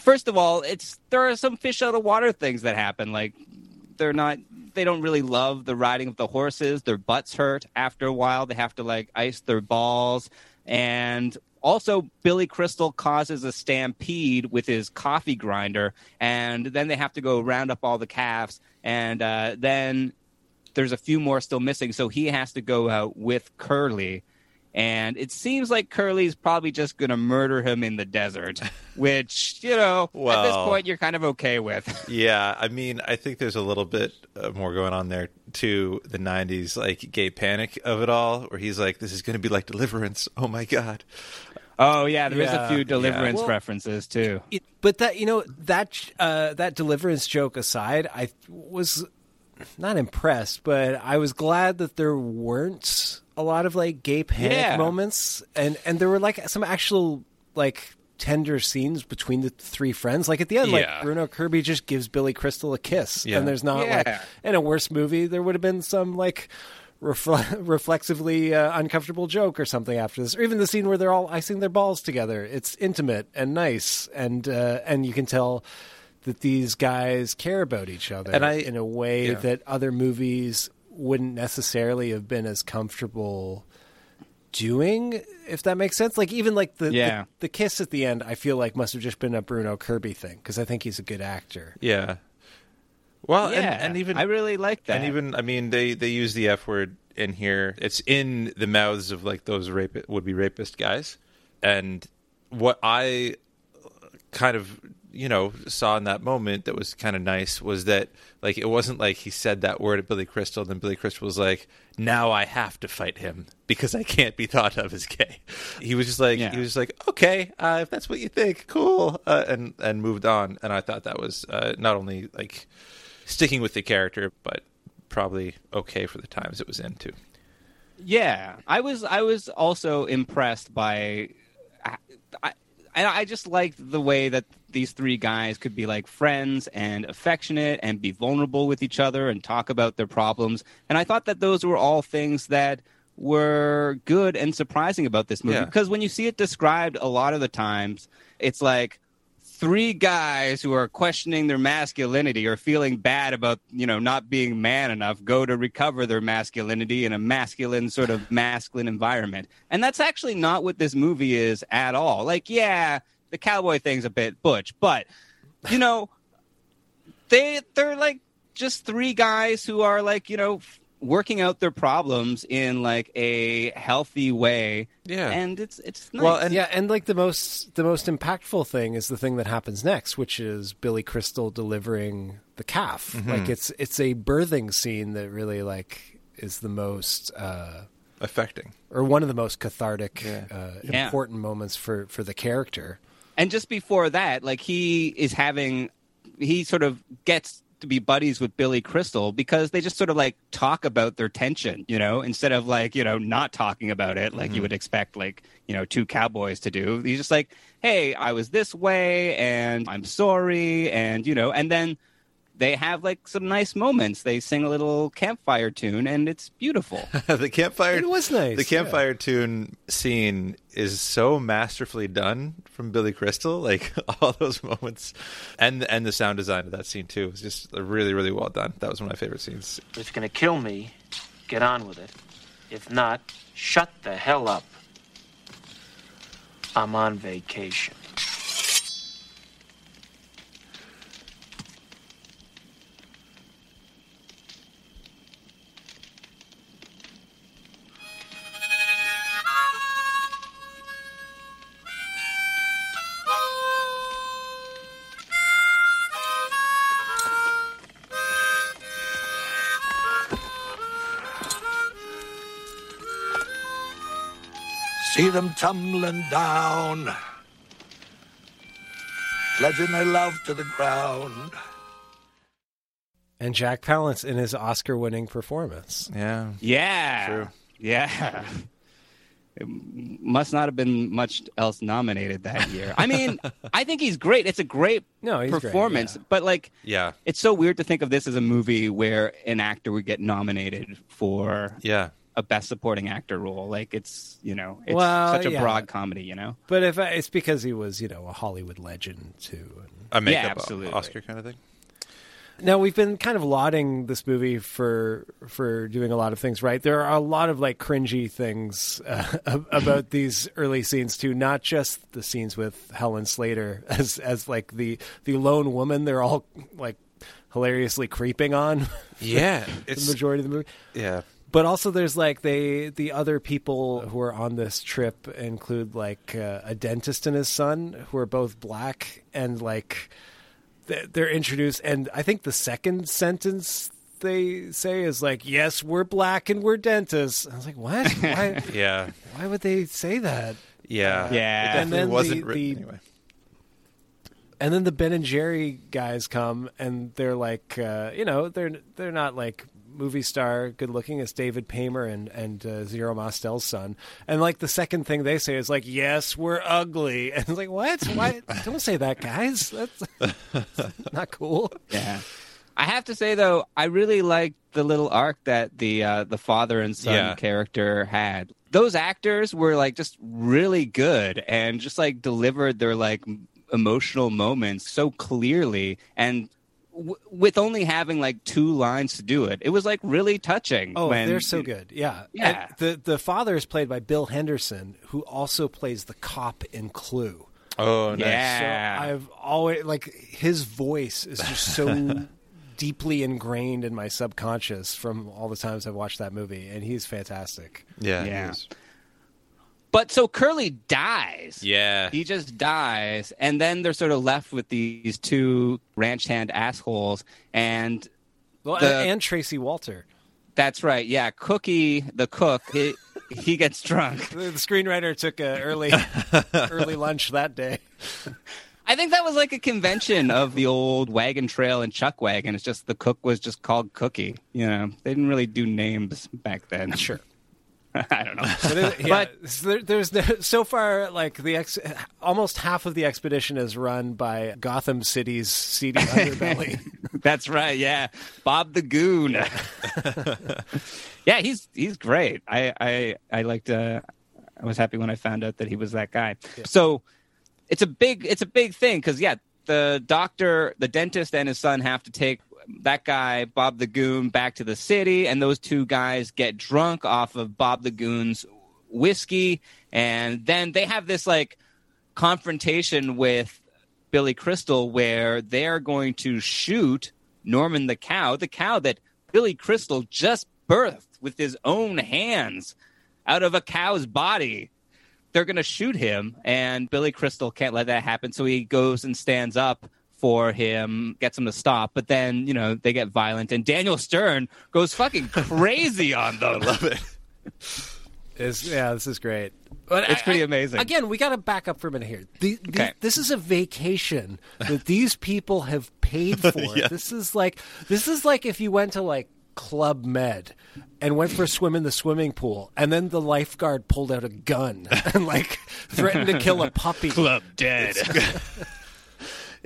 First of all, it's there are some fish out of water things that happen. Like they're not they don't really love the riding of the horses. Their butts hurt after a while. They have to like ice their balls. And also Billy Crystal causes a stampede with his coffee grinder and then they have to go round up all the calves and uh, then there's a few more still missing so he has to go out with Curly and it seems like Curly's probably just going to murder him in the desert, which, you know, at this point you're kind of okay with. Yeah, I mean, I think there's a little bit uh, more going on there to the '90s, like gay panic of it all, where he's like, "This is going to be like Deliverance." Oh my god! Oh yeah, there is Yeah. a few Yeah. deliverance Well- references too. It- but that you know that uh, that deliverance joke aside, I was not impressed, but I was glad that there weren't a lot of like gay panic Yeah. moments, and and there were like some actual like tender scenes between the three friends. Like at the end, Yeah. like Bruno Kirby just gives Billy Crystal a kiss, Yeah. and there's not like in a worse movie there would have been some like. Refle- reflexively uh, uncomfortable joke or something after this, or even the scene where they're all icing their balls together. It's intimate and nice, and uh, and you can tell that these guys care about each other And I- in a way yeah. that other movies wouldn't necessarily have been as comfortable doing if that makes sense like even like the, Yeah. the the kiss at the end i feel like must have just been a bruno kirby thing because i think he's a good actor Yeah. Well, yeah, and, and even I really like that. and even I mean they they use the F word in here. It's in the mouths of like those rape would be rapist guys, and what I kind of you know saw in that moment that was kind of nice was that like it wasn't like he said that word at Billy Crystal, then Billy Crystal was like, "Now I have to fight him because I can't be thought of as gay." He was just like Yeah. he was like, "Okay, uh, if that's what you think, cool," uh, and and moved on. And I thought that was uh, not only like sticking with the character, but probably okay for the times it was in too. Yeah, I was. I was also impressed by. I, I, and I just liked the way that these three guys could be like friends and affectionate and be vulnerable with each other and talk about their problems. And I thought that those were all things that were good and surprising about this movie Yeah. because when you see it described a lot of the times, it's like three guys who are questioning their masculinity or feeling bad about you know not being man enough go to recover their masculinity in a masculine sort of masculine environment. And that's actually not what this movie is at all. Like yeah the cowboy thing's a bit butch but you know they they're like just three guys who are like you know working out their problems in like a healthy way Yeah. and it's it's nice. well and yeah and like the most the most impactful thing is the thing that happens next which is billy crystal delivering the calf Mm-hmm. like it's it's a birthing scene that really like is the most uh Affecting. or one of the most cathartic Yeah. uh, Yeah. important moments for for the character And just before that, like he is having, he sort of gets to be buddies with Billy Crystal because they just sort of like talk about their tension, you know, instead of like, you know, not talking about it like you mm-hmm. would expect like, you know, two cowboys to do. He's just like, hey, I was this way and I'm sorry. And, you know, and then they have like some nice moments. They sing a little campfire tune, and it's beautiful. the campfire It was nice, The campfire tune scene is so masterfully done from Billy Crystal. Like all those moments, and and the sound design of that scene too was just really really well done. That was one of my favorite scenes. If it's gonna kill me, get on with it. If not, shut the hell up. I'm on vacation. See them tumbling down, pledging their love to the ground. And Jack Palance in his Oscar-winning performance. Yeah, Yeah. True. Yeah. It must not have been much else nominated that year. I mean, I think he's great. It's a great No, he's great, performance, yeah. but like, Yeah, it's so weird to think of this as a movie where an actor would get nominated for yeah. A best supporting actor role. Like, it's you know, it's Well, such a yeah. broad comedy. You know, But if it's because he was, you know, a Hollywood legend too. A makeup Yeah, absolutely. Oscar kind of thing. Now we've been kind of lauding this movie for for doing a lot of things right. There are a lot of like cringy things uh, about these early scenes too. Not just the scenes with Helen Slater as as like the the lone woman. They're all like hilariously creeping on. Yeah, the it's majority of the movie. yeah. But also, there's like they the other people who are on this trip include like uh, a dentist and his son who are both black and like they're introduced. And I think the second sentence they say is like, "Yes, we're black and we're dentists." I was like, "What? Why? Yeah, why would they say that?" yeah, Yeah. It And then wasn't the- written the- anyway. And then the Ben and Jerry guys come, and they're like, uh, you know, they're they're not like movie star good looking. It's David Paymer and and uh, Zero Mostel's son. And like the second thing they say is like, "Yes, we're ugly." And it's like, what? Why? Don't say that, guys. That's not cool. yeah. I have to say though, I really liked the little arc that the uh, the father and son Yeah. character had. Those actors were like just really good and just like delivered their like emotional moments so clearly and w- with only having like two lines to do it. It was like really touching. Oh, when- they're so good. Yeah, Yeah. And the the father is played by Bill Henderson, who also plays the cop in Clue. Oh, nice. Yeah. So I've always like his voice is just so deeply ingrained in my subconscious from all the times I've watched that movie, and he's fantastic. Yeah, he Yeah. Is. But so Curly dies. Yeah. He just dies, and then they're sort of left with these two ranch hand assholes, and Well, The- and Tracy Walter, that's right. Yeah, Cookie, the cook, he he gets drunk. the, the screenwriter, took a early early lunch that day. I think that was like a convention of the old wagon trail and chuck wagon. It's just the cook was just called Cookie. You know, they didn't really do names back then. Sure. I don't know. But, it, yeah, there, there's so far like the ex, almost half of the expedition is run by Gotham City's seedy underbelly. That's right. Yeah, Bob the Goon. yeah, he's he's great. I I I liked. Uh, I was happy when I found out that he was that guy. So it's a big it's a big thing because yeah, the doctor, the dentist, and his son have to take that guy Bob the Goon back to the city, and those two guys get drunk off of Bob the Goon's whiskey, and then they have this like confrontation with Billy Crystal where they're going to shoot Norman the cow, the cow that Billy Crystal just birthed with his own hands out of a cow's body. They're going to shoot him, and Billy Crystal can't let that happen. So he goes and stands up for him, gets him to stop. But then, you know, they get violent, and Daniel Stern goes fucking crazy on them. I love it. Is yeah, this is great. But It's pretty amazing. Again, we got to back up for a minute here. The, the- Okay. this is a vacation that these people have paid for. Yeah. This is like this is like if you went to like Club Med and went for a swim in the swimming pool, and then the lifeguard pulled out a gun and like threatened to kill a puppy. Club dead.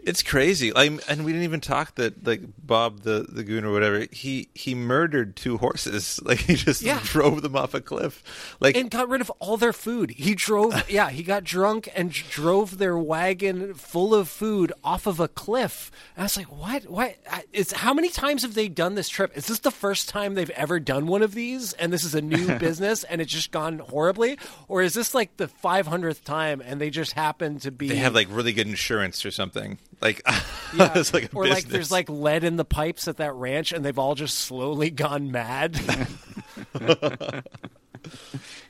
It's crazy. Like, and we didn't even talk that like Bob the the goon or whatever. He he murdered two horses. Like he just Yeah. drove them off a cliff. Like and got rid of all their food. He drove, yeah, he got drunk and drove their wagon full of food off of a cliff. And I was like, what? What? It's how many times have they done this trip? Is this the first time they've ever done one of these? And this is a new business, and it's just gone horribly, or is this like the five hundredth time, and they just happen to be they have like really good insurance or something. Like Yeah. it's like a or like there's like lead in the pipes at that ranch, and they've all just slowly gone mad.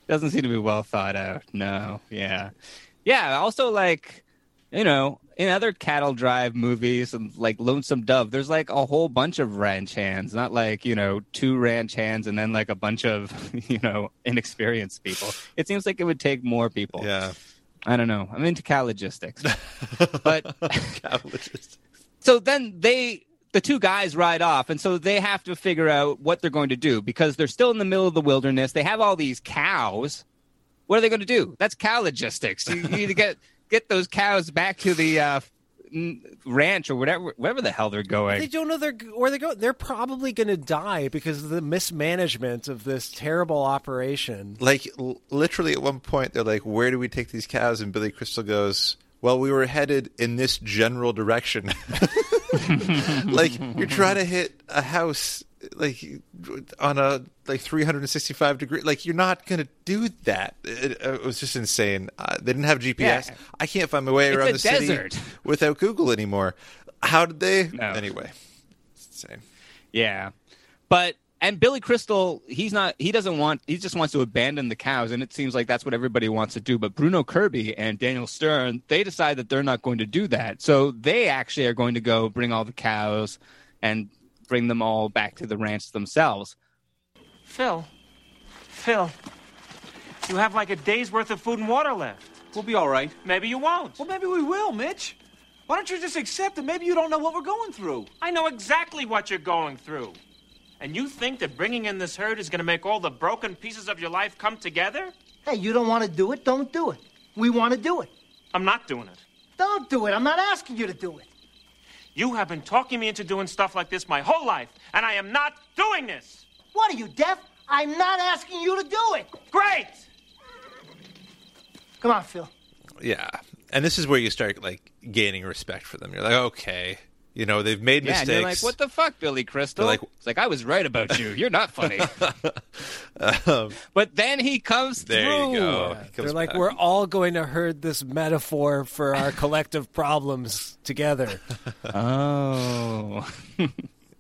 Doesn't seem to be well thought out. No. Yeah. Yeah. Also, like, you know, in other cattle drive movies and like Lonesome Dove, there's like a whole bunch of ranch hands, not like, you know, two ranch hands and then like a bunch of, you know, inexperienced people. It seems like it would take more people. Yeah. I don't know. I'm into cow logistics. but so then they the two guys ride off and so they have to figure out what they're going to do because they're still in the middle of the wilderness. They have all these cows. What are they going to do? That's cow logistics you, you need to get get those cows back to the uh, ranch or whatever wherever the hell they're going They don't know they're where they go. They're probably going to die because of the mismanagement of this terrible operation. like l- literally at one point they're like, "Where do we take these cows?" And Billy Crystal goes, "Well, we were headed in this general direction." like you're trying to hit a house like on a like 365 degree like you're not gonna do that it, it was just insane uh, they didn't have gps Yeah. i can't find my way It's around the city desert. without google anymore how did they no. anyway it's insane Yeah. But and Billy Crystal, he's not he doesn't want he just wants to abandon the cows and it seems like that's what everybody wants to do. But Bruno Kirby and Daniel Stern, they decide that they're not going to do that. So they actually are going to go bring all the cows and bring them all back to the ranch themselves. Phil, Phil, you have like a day's worth of food and water left. We'll be all right. Maybe you won't. Well, maybe we will, Mitch. Why don't you just accept it? Maybe you don't know what we're going through. I know exactly what you're going through. And you think that bringing in this herd is going to make all the broken pieces of your life come together? Hey, you don't want to do it? Don't do it. We want to do it. I'm not doing it. Don't do it. I'm not asking you to do it. You have been talking me into doing stuff like this my whole life, and I am not doing this. What are you, deaf? I'm not asking you to do it. Great! Come on, Phil. yeah and this is where you start like gaining respect for them you're like okay you know they've made Yeah, and mistakes you're like, what the fuck, Billy Crystal? They're like- it's like I was right about you. You're not funny. um, but then he comes there through. you go He They're like, back. we're all going to herd this metaphor for our collective problems together. Oh.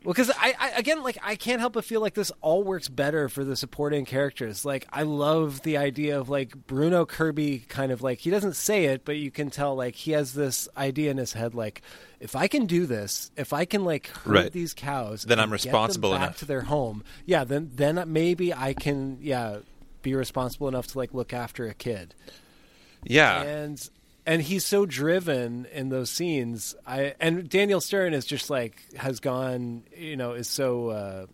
Well, because I, I again, like, I can't help but feel like this all works better for the supporting characters. Like, I love the idea of like Bruno Kirby, kind of like he doesn't say it, but you can tell like he has this idea in his head, like, if I can do this, if I can like herd Right. these cows, Then and I'm get them responsible back enough. to their home. Yeah, then then maybe I can, yeah, be responsible enough to like look after a kid yeah and and he's so driven in those scenes i and daniel stern is just like has gone you know is so uh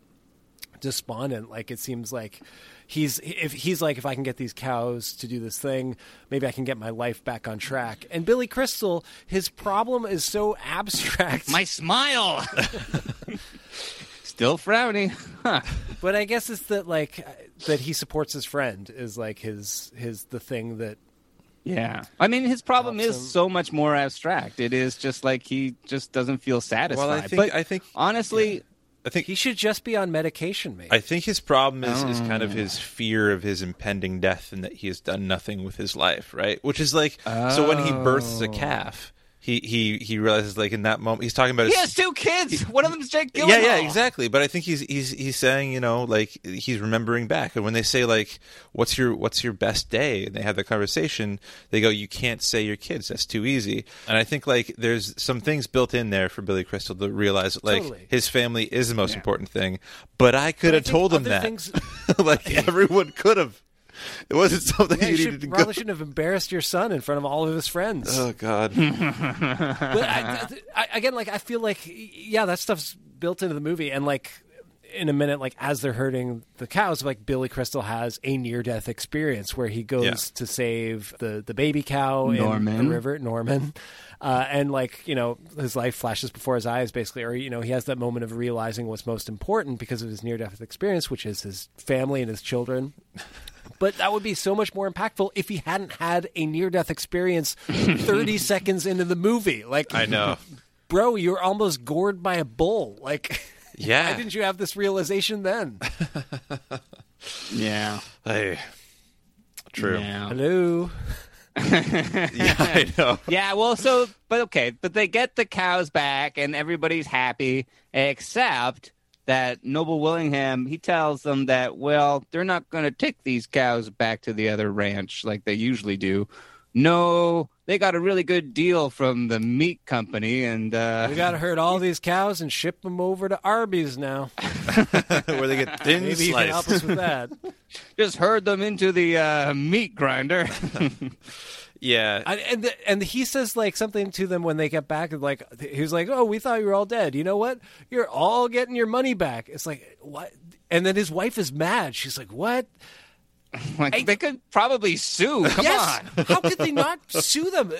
despondent like it seems like he's if he's like if i can get these cows to do this thing maybe i can get my life back on track and billy crystal his problem is so abstract My smile. Still frowning. Huh. but i guess it's that like that he supports his friend is like his his the thing that Yeah. I mean, his problem Helps is so much more abstract. It is just like he just doesn't feel satisfied. well i think but i think honestly, i think he should just be on medication maybe I think his problem is, is kind of Oh. his fear of his impending death and that he has done nothing with his life, right? Which is like so when he births a Oh. calf, he he he realizes like in that moment he's talking about he his has two kids. One of them's Jake Gyllenhaal. yeah, yeah, exactly. But I think he's he's he's saying, you know, like he's remembering back. And when they say like, "What's your what's your best day?" and they have that conversation, they go, "You can't say your kids. That's too easy." And I think like there's some things built in there for Billy Crystal to realize that, like Totally. his family is the most important thing. But I could But have think told him that. things- like everyone could have. It wasn't something Yeah, you you needed to should, go. probably shouldn't have embarrassed your son in front of all of his friends. Oh God. but I, I, again, like I feel like yeah, that stuff's built into the movie, and like in a minute, like as they're herding the cows, like Billy Crystal has a near death experience where he goes Yeah. to save the the baby cow in Norman. the river, Norman. Uh, and like you know, his life flashes before his eyes, basically, or you know, he has that moment of realizing what's most important because of his near-death experience, which is his family and his children. But that would be so much more impactful if he hadn't had a near-death experience 30 seconds into the movie. Like, I know. bro, you're almost gored by a bull. Like, Yeah. why didn't you have this realization then? Yeah. Hey. True. Yeah. Hello. yeah, I know. Yeah, well, so, but okay, but they get the cows back and everybody's happy, except that Noble Willingham, he tells them that, well, they're not going to take these cows back to the other ranch like they usually do. No, they got a really good deal from the meat company, and uh, We got to herd all these cows and ship them over to Arby's now. Where they get thin Maybe you can help us with that. just herd them into the uh, meat grinder. Yeah. I, and the, and he says like something to them when they get back. and Like he was like, "Oh, we thought you were all dead. You know what? You're all getting your money back." It's like what? And then his wife is mad. She's like, "What? like, they could probably sue. Come yes. on. How could they not sue them?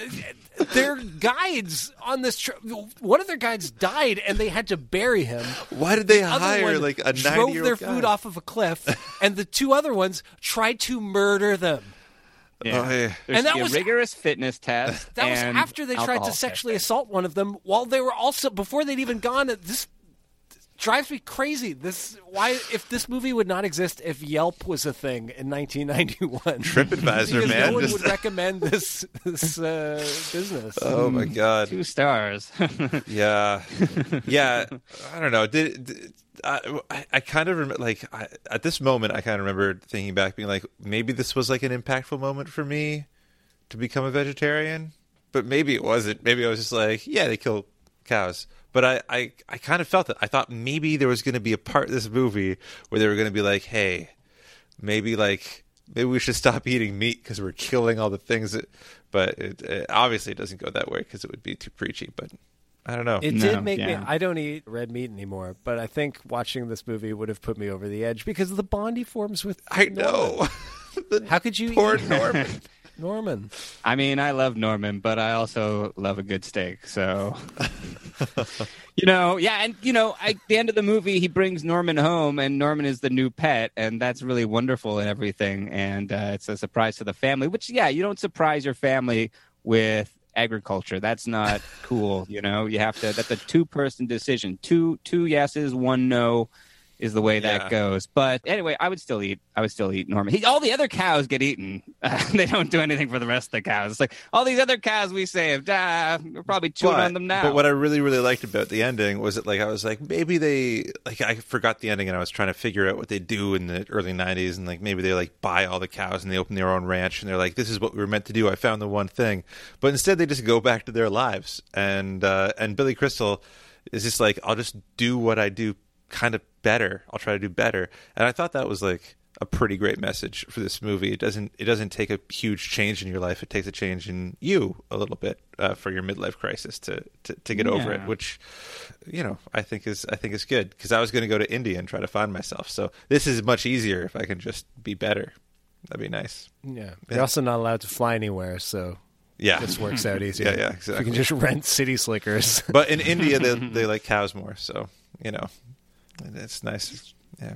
Their guides on this trip. One of their guides died, and they had to bury him. Why did they The hire like a drove ninety-year-old Threw their guy? food off of a cliff, and the two other ones tried to murder them. Yeah. Oh, yeah. There's And that a was- rigorous fitness test. That was after they tried to sexually assault one of them while they were also before they'd even gone. This drives me crazy. This why if this movie would not exist if Yelp was a thing in 1991. TripAdvisor, man, no one just- would recommend this this uh, business. Oh my god. Two stars. Yeah, yeah. I don't know. Did, did I, I, kind of remember, like I, at this moment, I kind of remember thinking back, being like, maybe this was like an impactful moment for me to become a vegetarian, but maybe it wasn't. Maybe I was just like, yeah, they kill cows. But I, I, I kind of felt it. I thought maybe there was going to be a part of this movie where they were going to be like, hey, maybe like maybe we should stop eating meat because we're killing all the things that. But it, it, obviously, it doesn't go that way because it would be too preachy. But I don't know. It No, did make me. I don't eat red meat anymore, but I think watching this movie would have put me over the edge because of the bond he forms with. I know. How could you Poor eat Norman. Norman? I mean, I love Norman, but I also love a good steak. So, you know, yeah, and you know, at the end of the movie, he brings Norman home, and Norman is the new pet, and that's really wonderful and everything. And uh, it's a surprise to the family. Which, yeah, you don't surprise your family with agriculture. That's not cool. You know, you have to. That's a two-person decision. Two, two yeses, one no. Is the way that Yeah. goes, but anyway, I would still eat. I would still eat Norman. He, all the other cows get eaten. they don't do anything for the rest of the cows. It's like all these other cows we saved. Ah, we're probably chewing on them now. But what I really, really liked about the ending was that, like, I was like, maybe they, like, I forgot the ending and I was trying to figure out what they do in the early 90s. And, like, maybe they, like, buy all the cows and they open their own ranch and they're like, this is what we were meant to do. I found the one thing. But instead, they just go back to their lives. And, uh, and Billy Crystal is just like, I'll just do what I do kind of better. I'll try to do better. And I thought that was, like, a pretty great message for this movie. It doesn't it doesn't take a huge change in your life. It takes a change in you a little bit uh, for your midlife crisis to, to, to get over it, which you know I think is I think is good because I was going to go to India and try to find myself. So this is much easier if I can just be better. That'd be nice. Yeah, you're also not allowed to fly anywhere, so Yeah, this works out easier. Yeah, yeah, You can just rent city slickers. But in India, they they like cows more, so you know it's nice. Yeah.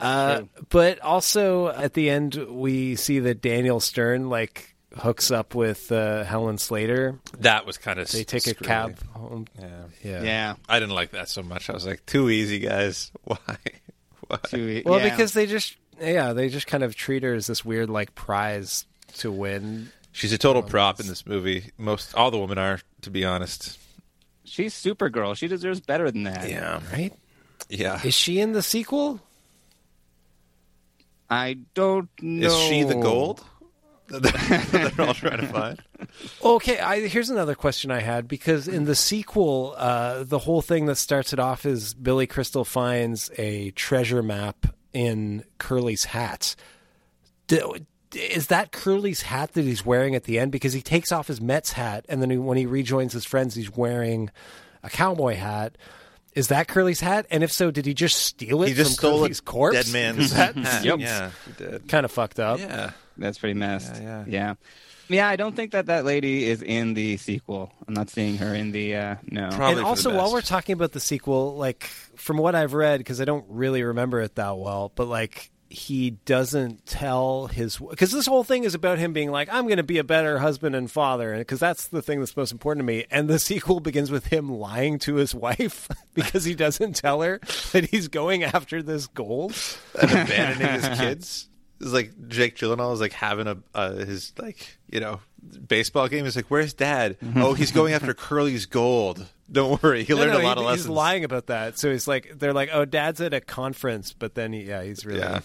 Uh, but also at the end, we see that Daniel Stern like hooks up with uh, Helen Slater. That was kind of They take a cab home. Yeah. Yeah. yeah, I didn't like that so much. I was like, too easy, guys. Why? Why? to- Well, yeah. because they just yeah they just kind of treat her as this weird like prize to win. She's a total prop in this movie. Most all the women are, to be honest. she's Supergirl. She deserves better than that. Yeah. Right? Yeah. Is she in the sequel? I don't know. Is she the gold? that they're all trying to find. Okay, I, here's another question I had because in the sequel, uh, the whole thing that starts it off is Billy Crystal finds a treasure map in Curly's hat. Do, is that Curly's hat that he's wearing at the end? Because he takes off his Mets hat, and then he, when he rejoins his friends, he's wearing a cowboy hat. Is that Curly's hat? And if so, did he just steal it He just from stole a Curly's corpse? dead man's hat. seems Yeah, he did. Kind of fucked up. Yeah. That's pretty messed. Yeah, yeah. Yeah, I don't think that that lady is in the sequel. I'm not seeing her in the uh no. and also, while we're talking about the sequel, like from what I've read, because I don't really remember it that well, but like he doesn't tell his because this whole thing is about him being like, "I'm going to be a better husband and father," because that's the thing that's most important to me. And the sequel begins with him lying to his wife because he doesn't tell her that he's going after this gold and abandoning his kids. It's like Jake Gyllenhaal is like having a uh, his like you know baseball game. He's like, "Where's Dad? oh, he's going after Curly's gold. Don't worry, he No, learned no, a lot he- of lessons." He's lying about that. So he's like, they're like, "Oh, Dad's at a conference," but then he, yeah, he's really. Yeah.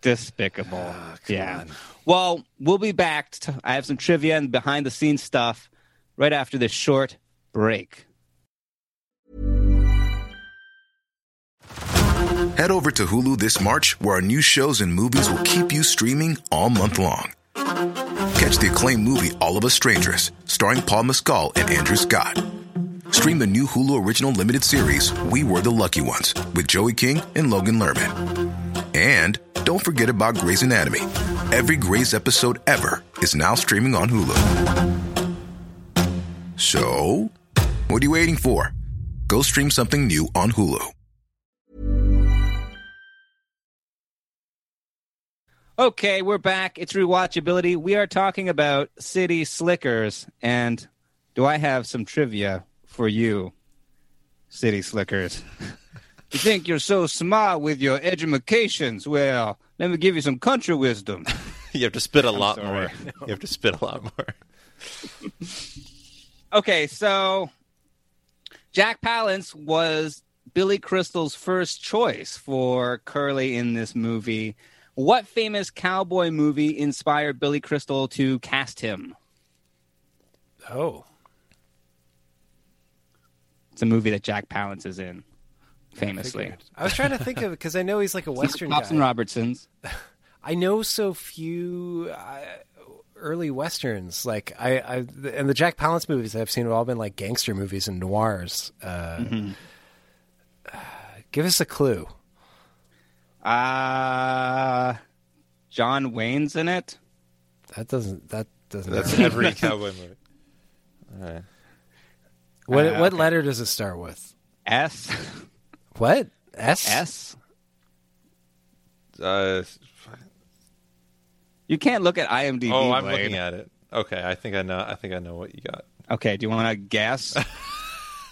Despicable. Ah, yeah. Well, we'll be back. To, I have some trivia and behind the scenes stuff right after this short break. Head over to Hulu this March, where our new shows and movies will keep you streaming all month long. Catch the acclaimed movie All of Us Strangers, starring Paul Mescal and Andrew Scott. Stream the new Hulu original limited series We Were the Lucky Ones with Joey King and Logan Lerman. And don't forget about Grey's Anatomy. Every Grey's episode ever is now streaming on Hulu. So, what are you waiting for? Go stream something new on Hulu. Okay, we're back. It's rewatchability. We are talking about City Slickers, and do I have some trivia for you, City Slickers? you think you're so smart with your edumacations? Well, let me give you some country wisdom. you have to spit a lot sorry. more. You have to spit a lot more. Okay, so Jack Palance was Billy Crystal's first choice for Curly in this movie. What famous cowboy movie inspired Billy Crystal to cast him? Oh, It's a movie that Jack Palance is in, famously. figured. I was trying to think of it because I know he's like a Western Pops guy. and Robertsons. I know so few uh, early westerns. Like I, I, and the Jack Palance movies I've seen have all been like gangster movies and noirs. Uh, Mm-hmm. give us a clue. Uh John Wayne's in it. That doesn't. That doesn't. That's every cowboy movie. All right. What Uh, what okay. letter does it start with? S. What S? S. Uh, You can't look at IMDb. oh, I'm Blade. looking at it. Okay, I think I know. I think I know what you got. Okay, do you want to guess?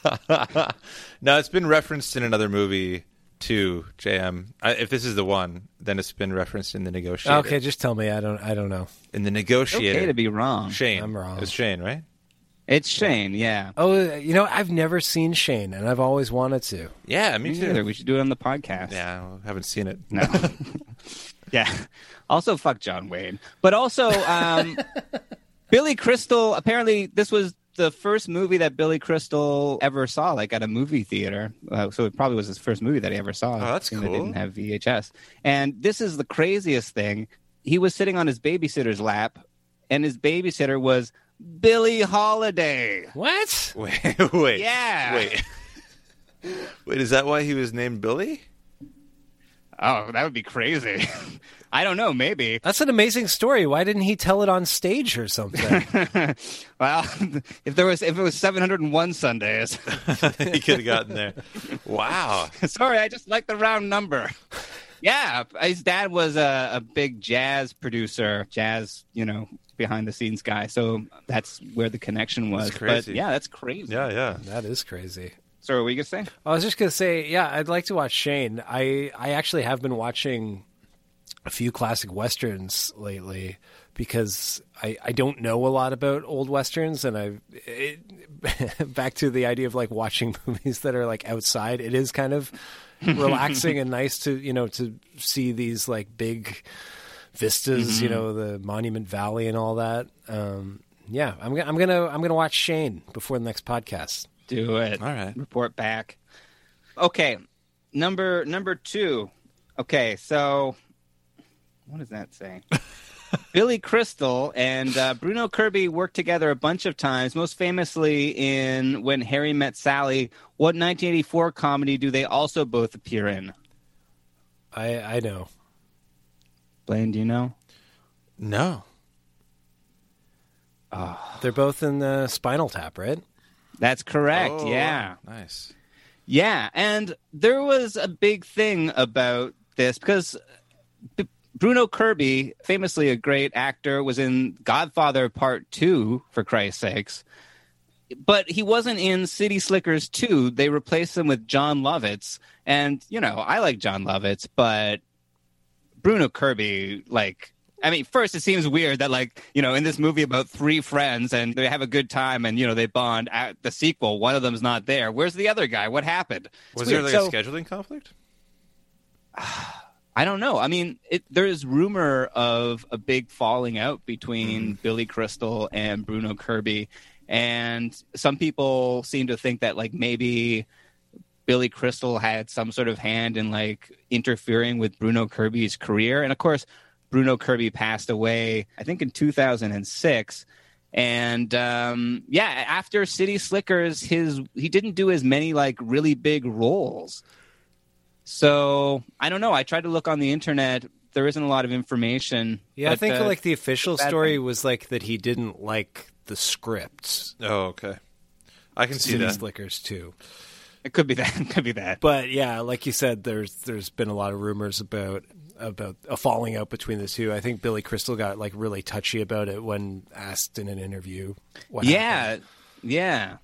no, it's been referenced in another movie too. JM. I, if this is the one, then it's been referenced in the Negotiator. Okay, just tell me. I don't. I don't know. In the Negotiator. okay to be wrong. Shane. I'm wrong. It was Shane, right? It's Shane, yeah. Oh, you know, I've never seen Shane, and I've always wanted to. Yeah, me, Me too. neither. We should do it on the podcast. Yeah, I haven't seen it. No. yeah. Also, fuck John Wayne. But also, um, Billy Crystal. Apparently, this was the first movie that Billy Crystal ever saw, like at a movie theater. Uh, so it probably was his first movie that he ever saw. Oh, that's seeing They cool. didn't have VHS. And this is the craziest thing. He was sitting on his babysitter's lap, and his babysitter was Billie Holiday. What? Wait, wait. Yeah. Wait. Wait, is that why he was named Billy? Oh, that would be crazy. I don't know. Maybe. That's an amazing story. Why didn't he tell it on stage or something? well, if there was, if it was 701 Sundays. he could have gotten there. Wow. Sorry, I just like the round number. Yeah, his dad was a, a big jazz producer, jazz, you know, behind the scenes guy. So that's where the connection was. That's crazy. But yeah, that's crazy. Yeah, yeah. that is crazy. So, what were you gonna say? I was just gonna say, yeah, I'd like to watch Shane. I I actually have been watching a few classic westerns lately because I I don't know a lot about old westerns, and I it, back to the idea of like watching movies that are like outside. It is kind of relaxing and nice to you know to see these like big vistas, you Mhm. know, the Monument Valley and all that. Um, yeah, I'm gonna I'm gonna I'm gonna watch Shane before the next podcast. Do it. All right. Report back. Okay, number number two. Okay, so what does that say? Billy Crystal and uh, Bruno Kirby worked together a bunch of times, most famously in When Harry Met Sally. What 1984 comedy do they also both appear in? I I know. Blaine, do you know? No. Ah. They're both in the Spinal Tap, right? That's correct. Oh, yeah. Nice. Yeah, and there was a big thing about this because B- Bruno Kirby, famously a great actor, was in Godfather Part 2, for Christ's sakes. But he wasn't in City Slickers 2. They replaced him with Jon Lovitz. And, you know, I like Jon Lovitz, but Bruno Kirby, like, I mean, first, it seems weird that, like, you know, in this movie about three friends and they have a good time and, you know, they bond at the sequel, one of them's not there. Where's the other guy? What happened? It's Was weird. there like So- a scheduling conflict? I don't know. I mean, it, there's rumor of a big falling out between Mm. Billy Crystal and Bruno Kirby, and some people seem to think that like maybe Billy Crystal had some sort of hand in like interfering with Bruno Kirby's career. And of course, Bruno Kirby passed away, I think, in 2006. And um, yeah, after City Slickers, his he didn't do as many like really big roles. So I don't know. I tried to look on the internet. There isn't a lot of information. Yeah, I think uh, like the official story thing. was like that he didn't like the scripts. Oh, okay. I can see City that. Slickers too. It could be that. It could be that. But yeah, like you said, there's there's been a lot of rumors about about a falling out between the two. I think Billy Crystal got like really touchy about it when asked in an interview. Yeah, yeah,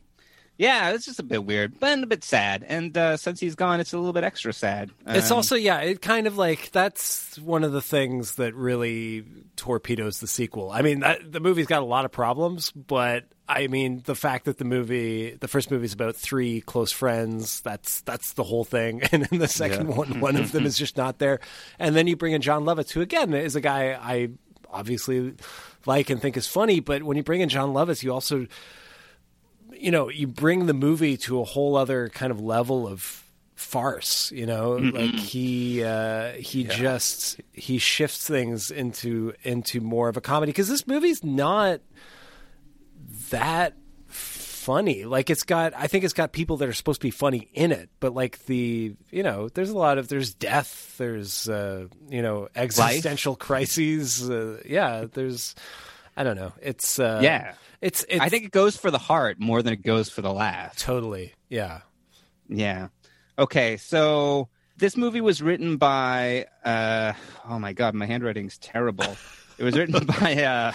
yeah. It's just a bit weird, but a bit sad. And uh, since he's gone, it's a little bit extra sad. It's Um, also yeah, it kind of like that's one of the things that really torpedoes the sequel. I mean, that, the movie's got a lot of problems, but I mean, the fact that the movie, the first movie is about three close friends, that's that's the whole thing. And then the second Yeah. one, mm-hmm. one of them mm-hmm. is just not there. And then you bring in Jon Lovitz, who again is a guy I obviously like and think is funny, but when you bring in Jon Lovitz, you also you know, you bring the movie to a whole other kind of level of farce, you know, Mm-mm. like he uh he just he shifts things into into more of a comedy cuz this movie's not that funny. Like it's got I think it's got people that are supposed to be funny in it, but like the, you know, there's a lot of there's death, there's uh, you know, existential crises, uh, yeah, there's I don't know. It's uh yeah. It's, it's I think it goes for the heart more than it goes for the laugh. Totally. Yeah. Yeah. Okay, so this movie was written by uh oh my god, my handwriting's terrible. It was written by uh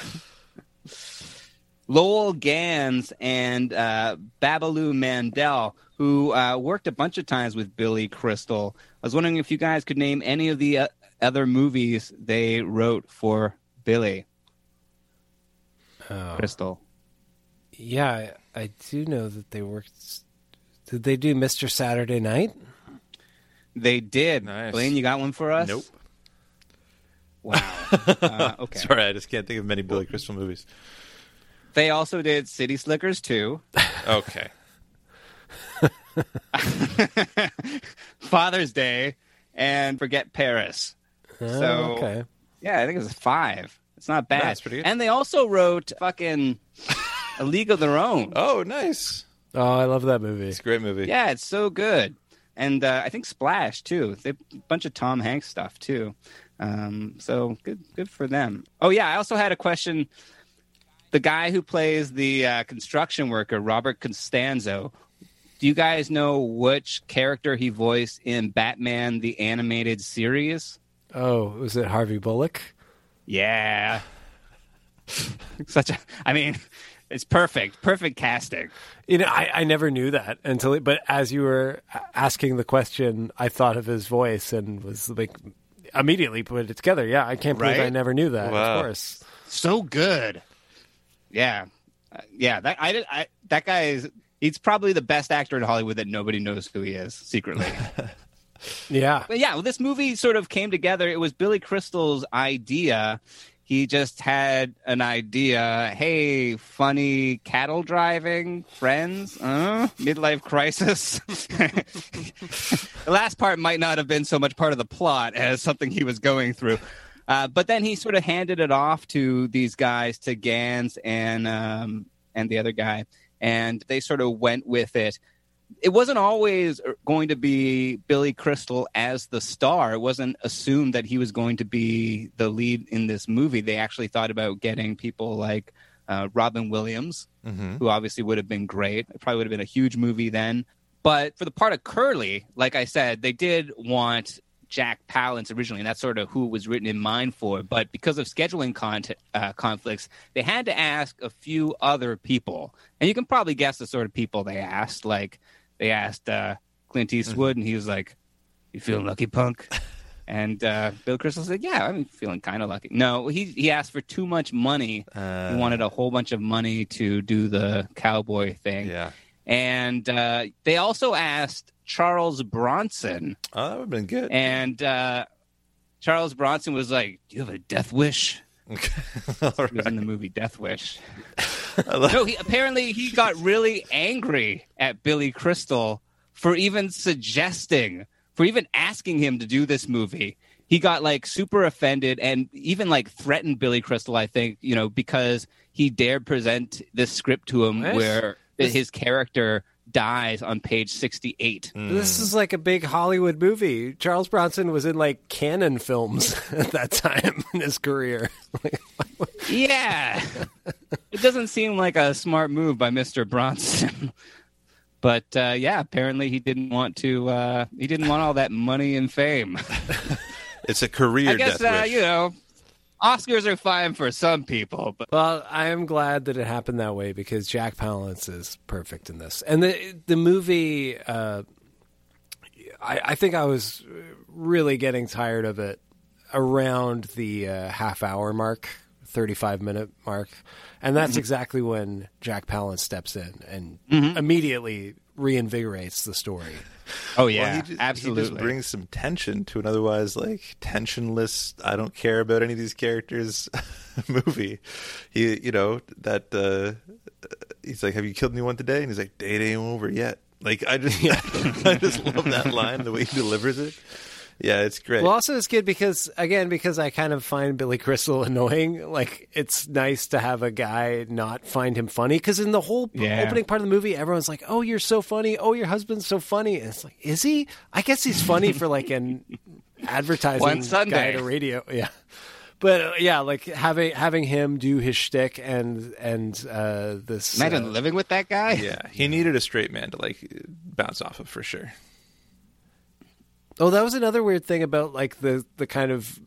Lowell Ganz and uh, Babaloo Mandel, who uh, worked a bunch of times with Billy Crystal. I was wondering if you guys could name any of the uh, other movies they wrote for Billy Oh. Crystal. Yeah, I, I do know that they worked. Did they do Mr. Saturday Night? They did. Nice. Blaine, you got one for us? Nope. Wow. Uh, okay. Sorry, I just can't think of many Billy Crystal movies. They also did City Slickers too. Okay. Father's Day and Forget Paris. Oh, so okay. yeah, I think it was five. It's not bad. That's pretty good. And they also wrote fucking A League of Their Own. Oh, nice. Oh, I love that movie. It's a great movie. Yeah, it's so good. And uh, I think Splash too. They a bunch of Tom Hanks stuff too. Um, so good, good for them. Oh yeah, I also had a question. The guy who plays the uh, construction worker, Robert Costanzo. Do you guys know which character he voiced in Batman the animated series? Oh, was it Harvey Bullock? Yeah. Such a. I mean, it's perfect. Perfect casting. You know, I, I never knew that until, but as you were asking the question, I thought of his voice and was like, immediately put it together. Yeah, I can't believe I never knew that. Wow. Of course. so good. Yeah, Uh, yeah. That I. I that guy is. He's probably the best actor in Hollywood that nobody knows who he is secretly. Yeah. but yeah, well, this movie sort of came together. It was Billy Crystal's idea. He just had an idea. Hey, funny cattle driving friends, uh, midlife crisis. the last part might not have been so much part of the plot as something he was going through. Uh, but then he sort of handed it off to these guys, to Ganz and um, and the other guy, and they sort of went with it. It wasn't always going to be Billy Crystal as the star. It wasn't assumed that he was going to be the lead in this movie. They actually thought about getting people like uh, Robin Williams, Mhm. who obviously would have been great. It probably would have been a huge movie then. But for the part of Curly, like I said, they did want Jack Palance originally, and that's sort of who it was written in mind for. But because of scheduling con- uh, conflicts, they had to ask a few other people, and you can probably guess the sort of people they asked. Like they asked uh, Clint Eastwood, and he was like, "You feeling lucky, punk?" And uh, Bill Crystal said, "Yeah, I'm feeling kind of lucky." No, he he asked for too much money. Uh, he wanted a whole bunch of money to do the cowboy thing. Yeah. And uh, they also asked Charles Bronson. Oh, that would have been good. And uh, Charles Bronson was like, "Do you have a death wish?" He was in the movie Death Wish. no, he apparently he got really angry at Billy Crystal for even suggesting, for even asking him to do this movie. He got like super offended and even like threatened Billy Crystal, I think, you know, because he dared present this script to him What? where This- his character dies on page 68. This is like a big Hollywood movie. Charles Bronson was in like Cannon films at that time in his career. Yeah. it doesn't seem like a smart move by Mr. Bronson. but uh, yeah, apparently he didn't want to uh, he didn't want all that money and fame. It's a career I guess death uh, wish. you know, Oscars are fine for some people, but Well, I am glad that it happened that way because Jack Palance is perfect in this, and the the movie. Uh, I, I think I was really getting tired of it around the uh, half hour mark, thirty five minute mark, and that's Mhm. exactly when Jack Palance steps in and Mhm. immediately reinvigorates the story. Oh Well, he just, He absolutely. just brings some tension to an otherwise like tensionless. I don't care about any of these characters movie. He, you know, that uh, he's like, "Have you killed anyone today?" And he's like, "Date ain't over yet." Like I just, I just love that line, the way he delivers it. Yeah, it's great. Well, also it's good because again, because I kind of find Billy Crystal annoying. Like it's nice to have a guy not find him funny because in the whole Yeah. opening part of the movie, everyone's like, "Oh, you're so funny. Oh, your husband's so funny." And it's like, is he? I guess he's funny for like an advertising One guy Sunday. at a radio. Yeah. But uh, yeah, like having having him do his shtick and and uh, this Imagine uh, living with that guy. yeah, he needed a straight man to like bounce off of for sure. Oh, that was another weird thing about like the the kind of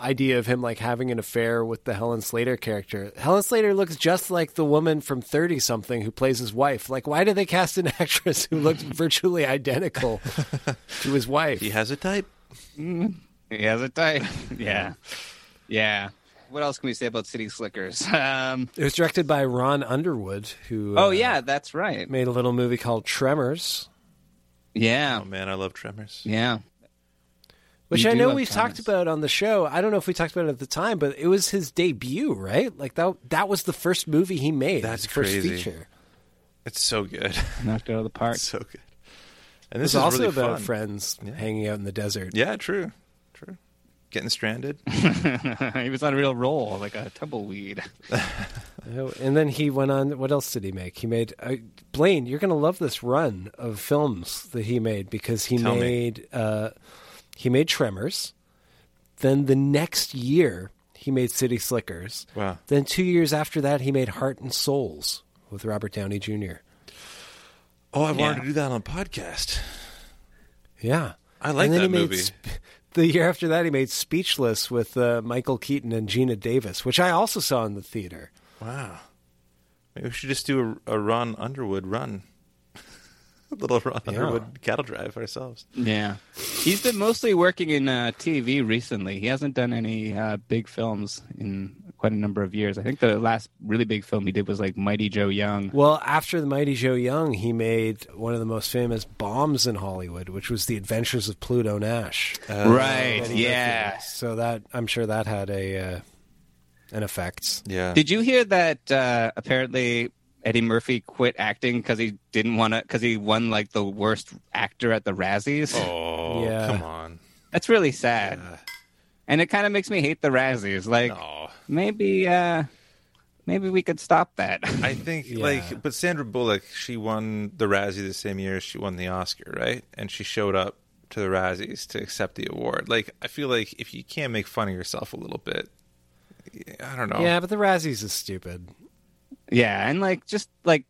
idea of him like having an affair with the Helen Slater character. Helen Slater looks just like the woman from 30 something who plays his wife. Like why did they cast an actress who looked virtually identical to his wife? He has a type. Mm, he has a type. yeah. Yeah. What else can we say about City Slickers? Um, It was directed by Ron Underwood who oh uh, yeah, that's right. made a little movie called Tremors, Yeah. Oh man, I love Tremors. Yeah. Which We I know we've talked about on the show. I don't know if we talked about it at the time, but it was his debut, right? Like that that was the first movie he made. That's his first crazy. feature. It's so good. Knocked out of the park. It's so good. It And was this is also really about fun. friends hanging out in the desert. Yeah, true, true. Getting stranded. he was on a real roll, like a tumbleweed. Oh, And then he went on. What else did he make? He made uh, Blaine. You're going to love this run of films that he made because he Tell me. made uh, he made Tremors. Then the next year he made City Slickers. Wow. Then two years after that he made Heart and Souls with Robert Downey Jr. Oh, I wanted Yeah. to do that on a podcast. Yeah, I like and then that he made movie. Sp- the year after that he made Speechless with uh, Michael Keaton and Geena Davis, which I also saw in the theater. Wow. Maybe we should just do a, a Ron Underwood run. A little Ron Yeah. Underwood cattle drive ourselves. Yeah. He's been mostly working in uh, TV recently. He hasn't done any uh, big films in quite a number of years. I think the last really big film he did was like Mighty Joe Young. Well, after the Mighty Joe Young, he made one of the most famous bombs in Hollywood, which was The Adventures of Pluto Nash. Right, yeah. Murphy. So that I'm sure that had a uh, an effect. Yeah. Did you hear that uh, apparently Eddie Murphy quit acting because he didn't want to, because he won like the worst actor at the Razzies? Oh, Yeah. come on. That's really sad. and it kind of makes me hate the Razzies. Like maybe, uh, maybe we could stop that. I think like, but Sandra Bullock, she won the Razzie the same year she won the Oscar, right? And she showed up to the Razzies to accept the award. Like, I feel like if you can't make fun of yourself a little bit, I don't know. Yeah, but the Razzies is stupid. Yeah, and like just like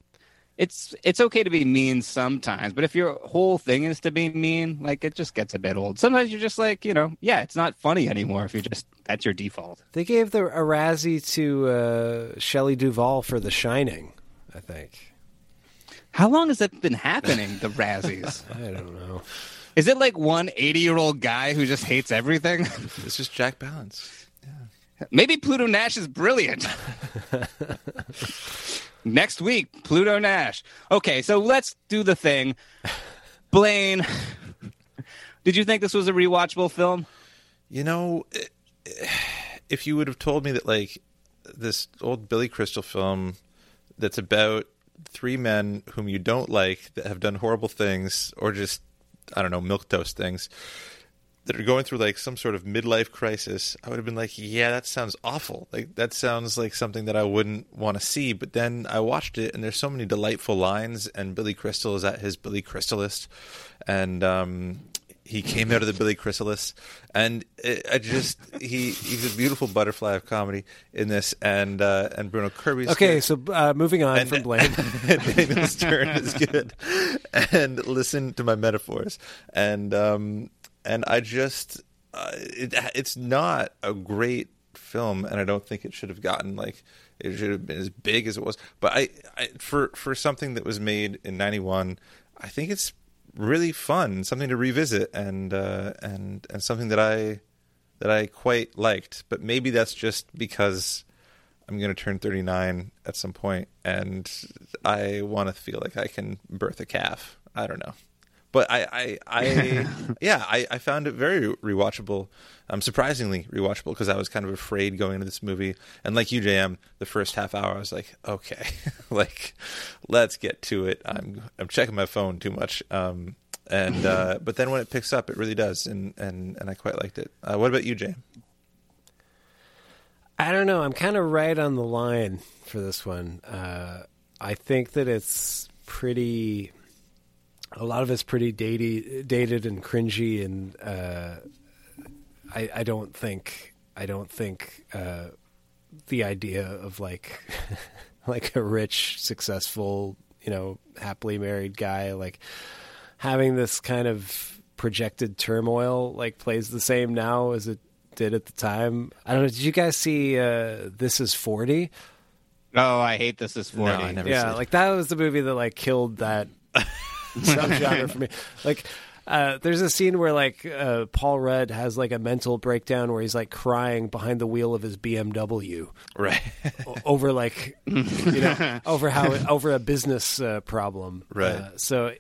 it's it's okay to be mean sometimes, but if your whole thing is to be mean, like it just gets a bit old. Sometimes you're just like, you know, yeah, it's not funny anymore if you're just that's your default. They gave the a Razzie to uh, Shelley Duvall for The Shining, I think. How long has that been happening, the Razzies? I don't know. Is it like one 80 year old guy who just hates everything? It's just Jack Palance. Maybe Pluto Nash is brilliant. Next week, Pluto Nash. Okay, so let's do the thing. Blaine, did you think this was a rewatchable film? You know, if you would have told me that like this old Billy Crystal film that's about three men whom you don't like that have done horrible things or just I don't know milk toast things that are going through like some sort of midlife crisis, I would have been like, yeah, that sounds awful. Like that sounds like something that I wouldn't want to see. But then I watched it, and there's so many delightful lines, and Billy Crystal is at his Billy Crystalist, and um, he came out of the Billy Chrysalis, and it, I just he he's a beautiful butterfly of comedy in this, and uh, and Bruno Kirby's Okay, good. so uh, moving on And- from Blaine. and Daniel Stern is good, and listen to my metaphors, and um, and I just uh, it, it's not a great film, and I don't think it should have gotten like it should have been as big as it was. But I, I for for something that was made in '91, I think it's really fun, something to revisit, and uh, and and something that I that I quite liked. But maybe that's just because I'm going to turn 39 at some point, and I want to feel like I can birth a calf. I don't know. But I, I, I yeah, I, I found it very rewatchable. Um, surprisingly rewatchable because I was kind of afraid going into this movie. And like you, JM, the first half hour, I was like, okay, like let's get to it. I'm I'm checking my phone too much. Um, and uh, but then when it picks up, it really does, and and and I quite liked it. Uh, what about you, JM? I don't know. I'm kind of right on the line for this one. Uh, I think that it's pretty. A lot of it's pretty dated, dated and cringy, and uh, I, I don't think I don't think uh, the idea of like like a rich, successful, you know, happily married guy like having this kind of projected turmoil like plays the same now as it did at the time. I don't know. Did you guys see uh, This Is Forty? Oh, I hate This Is Forty. I never yeah, seen like that was the movie that like killed that subgenre for me. Like, uh, there's a scene where like uh, Paul Rudd has like a mental breakdown where he's like crying behind the wheel of his BMW, Right. over like you know over how over a business uh, problem, Right. Uh, so,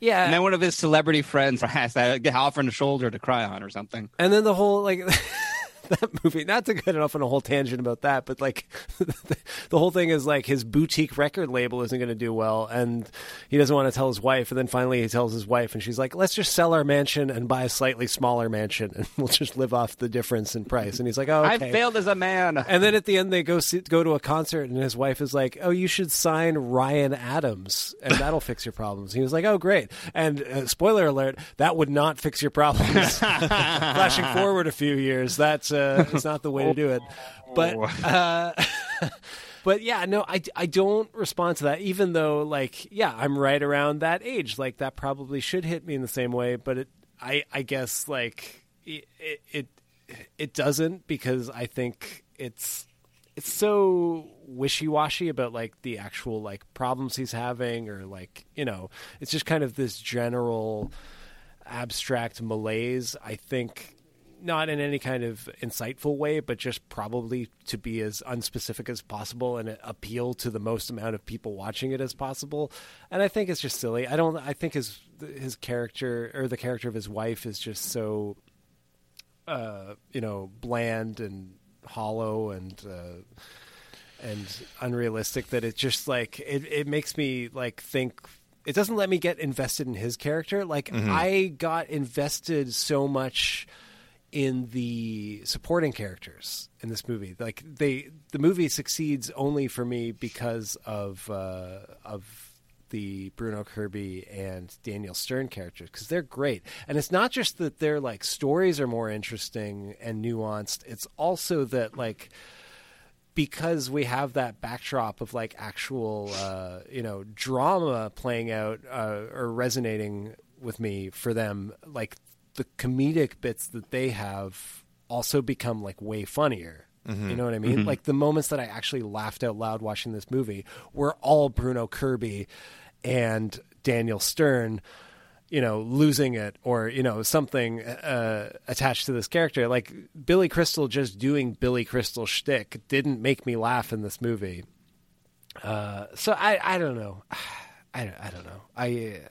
yeah, And then one of his celebrity friends has that get Hal on the shoulder to cry on or something. And then the whole like that movie. Not to get off on a whole tangent about that, but like the whole thing is like his boutique record label isn't going to do well, and he doesn't want to tell his wife. And then finally he tells his wife, and she's like, "Let's just sell our mansion and buy a slightly smaller mansion, and we'll just live off the difference in price." And he's like, "Oh, I okay." failed as a man. And then at the end, they go see, go to a concert, and his wife is like, "Oh, you should sign Ryan Adams, and that'll fix your problems." He was like, "Oh, great!" And uh, spoiler alert: that would not fix your problems. Flashing forward a few years, that's uh, it's not the way to do it. But uh, but yeah, no, I, I don't respond to that. Even though, like, yeah, I'm right around that age. Like, that probably should hit me in the same way. But it, I I guess like it it it doesn't because I think it's it's so wishy-washy about like the actual like problems he's having or like you know it's just kind of this general abstract malaise i think not in any kind of insightful way but just probably to be as unspecific as possible and appeal to the most amount of people watching it as possible. And i think it's just silly. I don't i think his his character or the character of his wife is just so uh you know bland and hollow and uh and unrealistic that it just like it, it makes me like think it doesn't let me get invested in his character. Like Mhm. i got invested so much in the supporting characters in this movie. Like they, the movie succeeds only for me because of uh, of the Bruno Kirby and Daniel Stern characters because they're great. And it's not just that their like stories are more interesting and nuanced. It's also that like because we have that backdrop of like actual uh, you know drama playing out uh, or resonating with me for them like the comedic bits that they have also become like way funnier Mhm. you know what i mean Mhm. like the moments that i actually laughed out loud watching this movie were all bruno kirby and daniel stern you know, losing it or, you know, something uh, attached to this character. Like Billy Crystal just doing Billy Crystal shtick didn't make me laugh in this movie. Uh, so I, I don't know. I, I don't know. I, uh,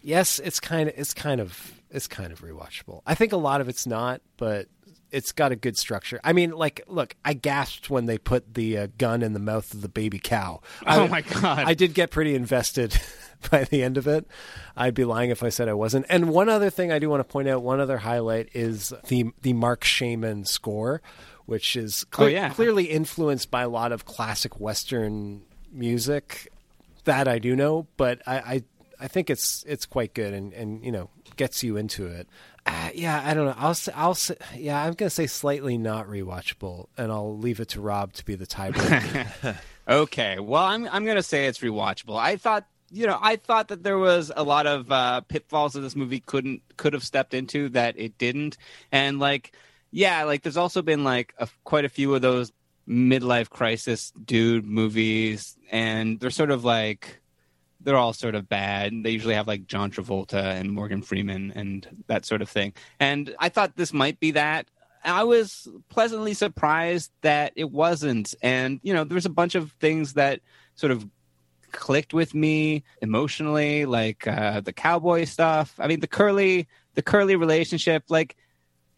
yes, it's kind of, it's kind of, it's kind of rewatchable. I think a lot of it's not, but it's got a good structure. I mean, like, look, I gasped when they put the uh, gun in the mouth of the baby cow. Oh my God. I did get pretty invested by the end of it. I'd be lying if I said I wasn't. And one other thing I do want to point out, one other highlight is the the Marc Shaiman score, which is cle- Oh, yeah. clearly influenced by a lot of classic Western music. That I do know, but I, I I think it's it's quite good and and you know gets you into it. Uh, yeah, I don't know. I'll say, I'll say, yeah, I'm gonna say slightly not rewatchable, and I'll leave it to Rob to be the tiebreaker. Okay, well, I'm I'm gonna say it's rewatchable. I thought, you know, I thought that there was a lot of uh, pitfalls that this movie couldn't could have stepped into that it didn't, and like, yeah, like there's also been like a, quite a few of those midlife crisis dude movies, and they're sort of like they're all sort of bad. They usually have like John Travolta and Morgan Freeman and that sort of thing. And I thought this might be that. I was pleasantly surprised that it wasn't. And, you know, there's a bunch of things that sort of clicked with me emotionally, like uh, the cowboy stuff. I mean, the curly, the curly relationship, like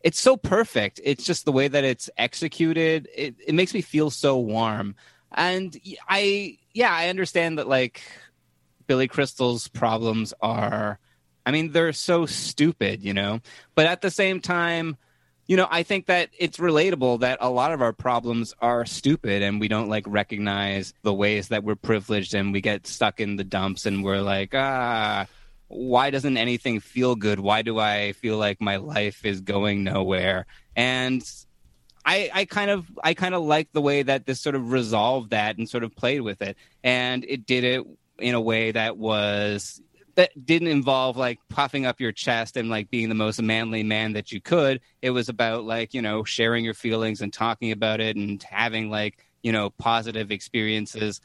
it's so perfect. It's just the way that it's executed. It, it makes me feel so warm. And I, yeah, I understand that like Billy Crystal's problems are, I mean, they're so stupid, you know, but at the same time, you know, I think that it's relatable that a lot of our problems are stupid and we don't like recognize the ways that we're privileged and we get stuck in the dumps and we're like, ah, why doesn't anything feel good? Why do I feel like my life is going nowhere? And I, I kind of I kind of like the way that this sort of resolved that and sort of played with it. And it did it in a way that was that didn't involve like puffing up your chest and like being the most manly man that you could. It was about like, you know, sharing your feelings and talking about it and having like, you know, positive experiences.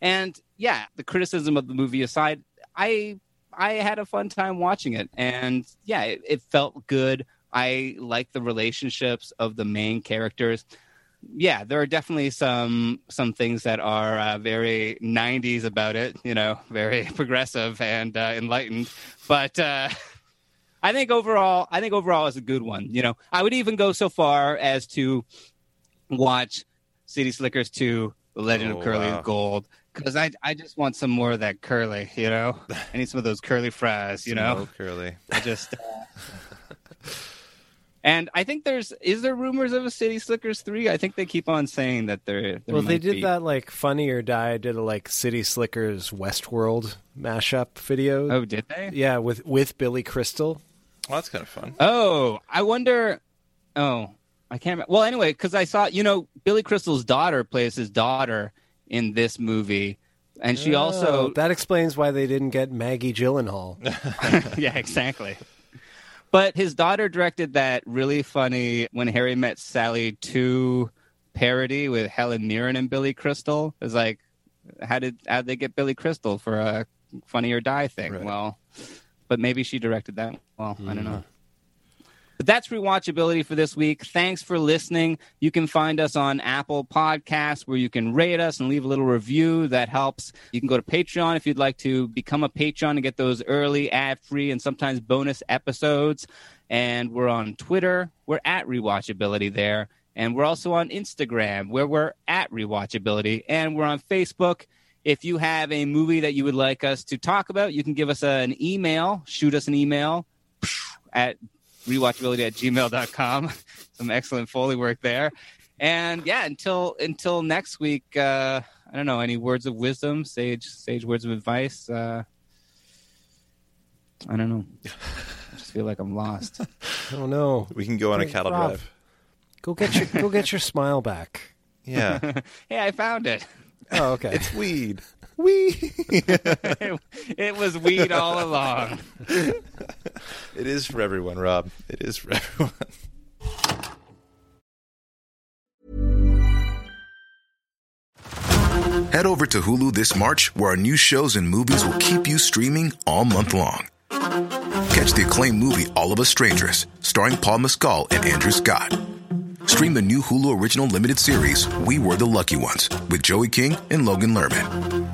And yeah, the criticism of the movie aside, I I had a fun time watching it. And yeah, it, it felt good. I like the relationships of the main characters yeah, there are definitely some some things that are uh, very '90s about it. You know, very progressive and uh, enlightened. But uh, I think overall, I think overall is a good one. You know, I would even go so far as to watch City Slickers 2: The Legend Oh, of Curly wow. Gold because I I just want some more of that curly. You know, I need some of those curly fries. You Some know, curly. I just. And I think there's is there rumors of a City Slickers three? I think they keep on saying that there. there well, they did be. that like Funny or Die did a like City Slickers Westworld mashup video. Oh, did they? Yeah, with with Billy Crystal. Well, that's kind of fun. Oh, I wonder. Oh, I can't. remember. Well, anyway, because I saw you know Billy Crystal's daughter plays his daughter in this movie, and she also Oh, that explains why they didn't get Maggie Gyllenhaal. yeah, exactly. But his daughter directed that really funny When Harry Met Sally 2 parody with Helen Mirren and Billy Crystal. It's like, how did how did they get Billy Crystal for a Funny or Die thing? Well, but maybe she directed that. Well, I don't know. Mm-hmm. But that's rewatchability for this week. Thanks for listening. You can find us on Apple Podcasts where you can rate us and leave a little review. That helps. You can go to Patreon if you'd like to become a patron and get those early, ad free, and sometimes bonus episodes. And we're on Twitter. We're at Rewatchability there. And we're also on Instagram where we're at Rewatchability. And we're on Facebook. If you have a movie that you would like us to talk about, you can give us an email, shoot us an email at rewatchability at gmail.com. Some excellent Foley work there. And yeah, until until next week, uh, I don't know, any words of wisdom, sage sage words of advice? Uh, I don't know. I just feel like I'm lost. I don't know. We can go on a cattle Rob, drive. Go get your go get your smile back. Yeah. hey, I found it. Oh, okay. It's weed. Weed. it, it was weed all along. It is for everyone, Rob. It is for everyone. Head over to Hulu this March, where our new shows and movies will keep you streaming all month long. Catch the acclaimed movie All of Us Strangers, starring Paul Mescal and Andrew Scott. Stream the new Hulu original limited series We Were the Lucky Ones with Joey King and Logan Lerman.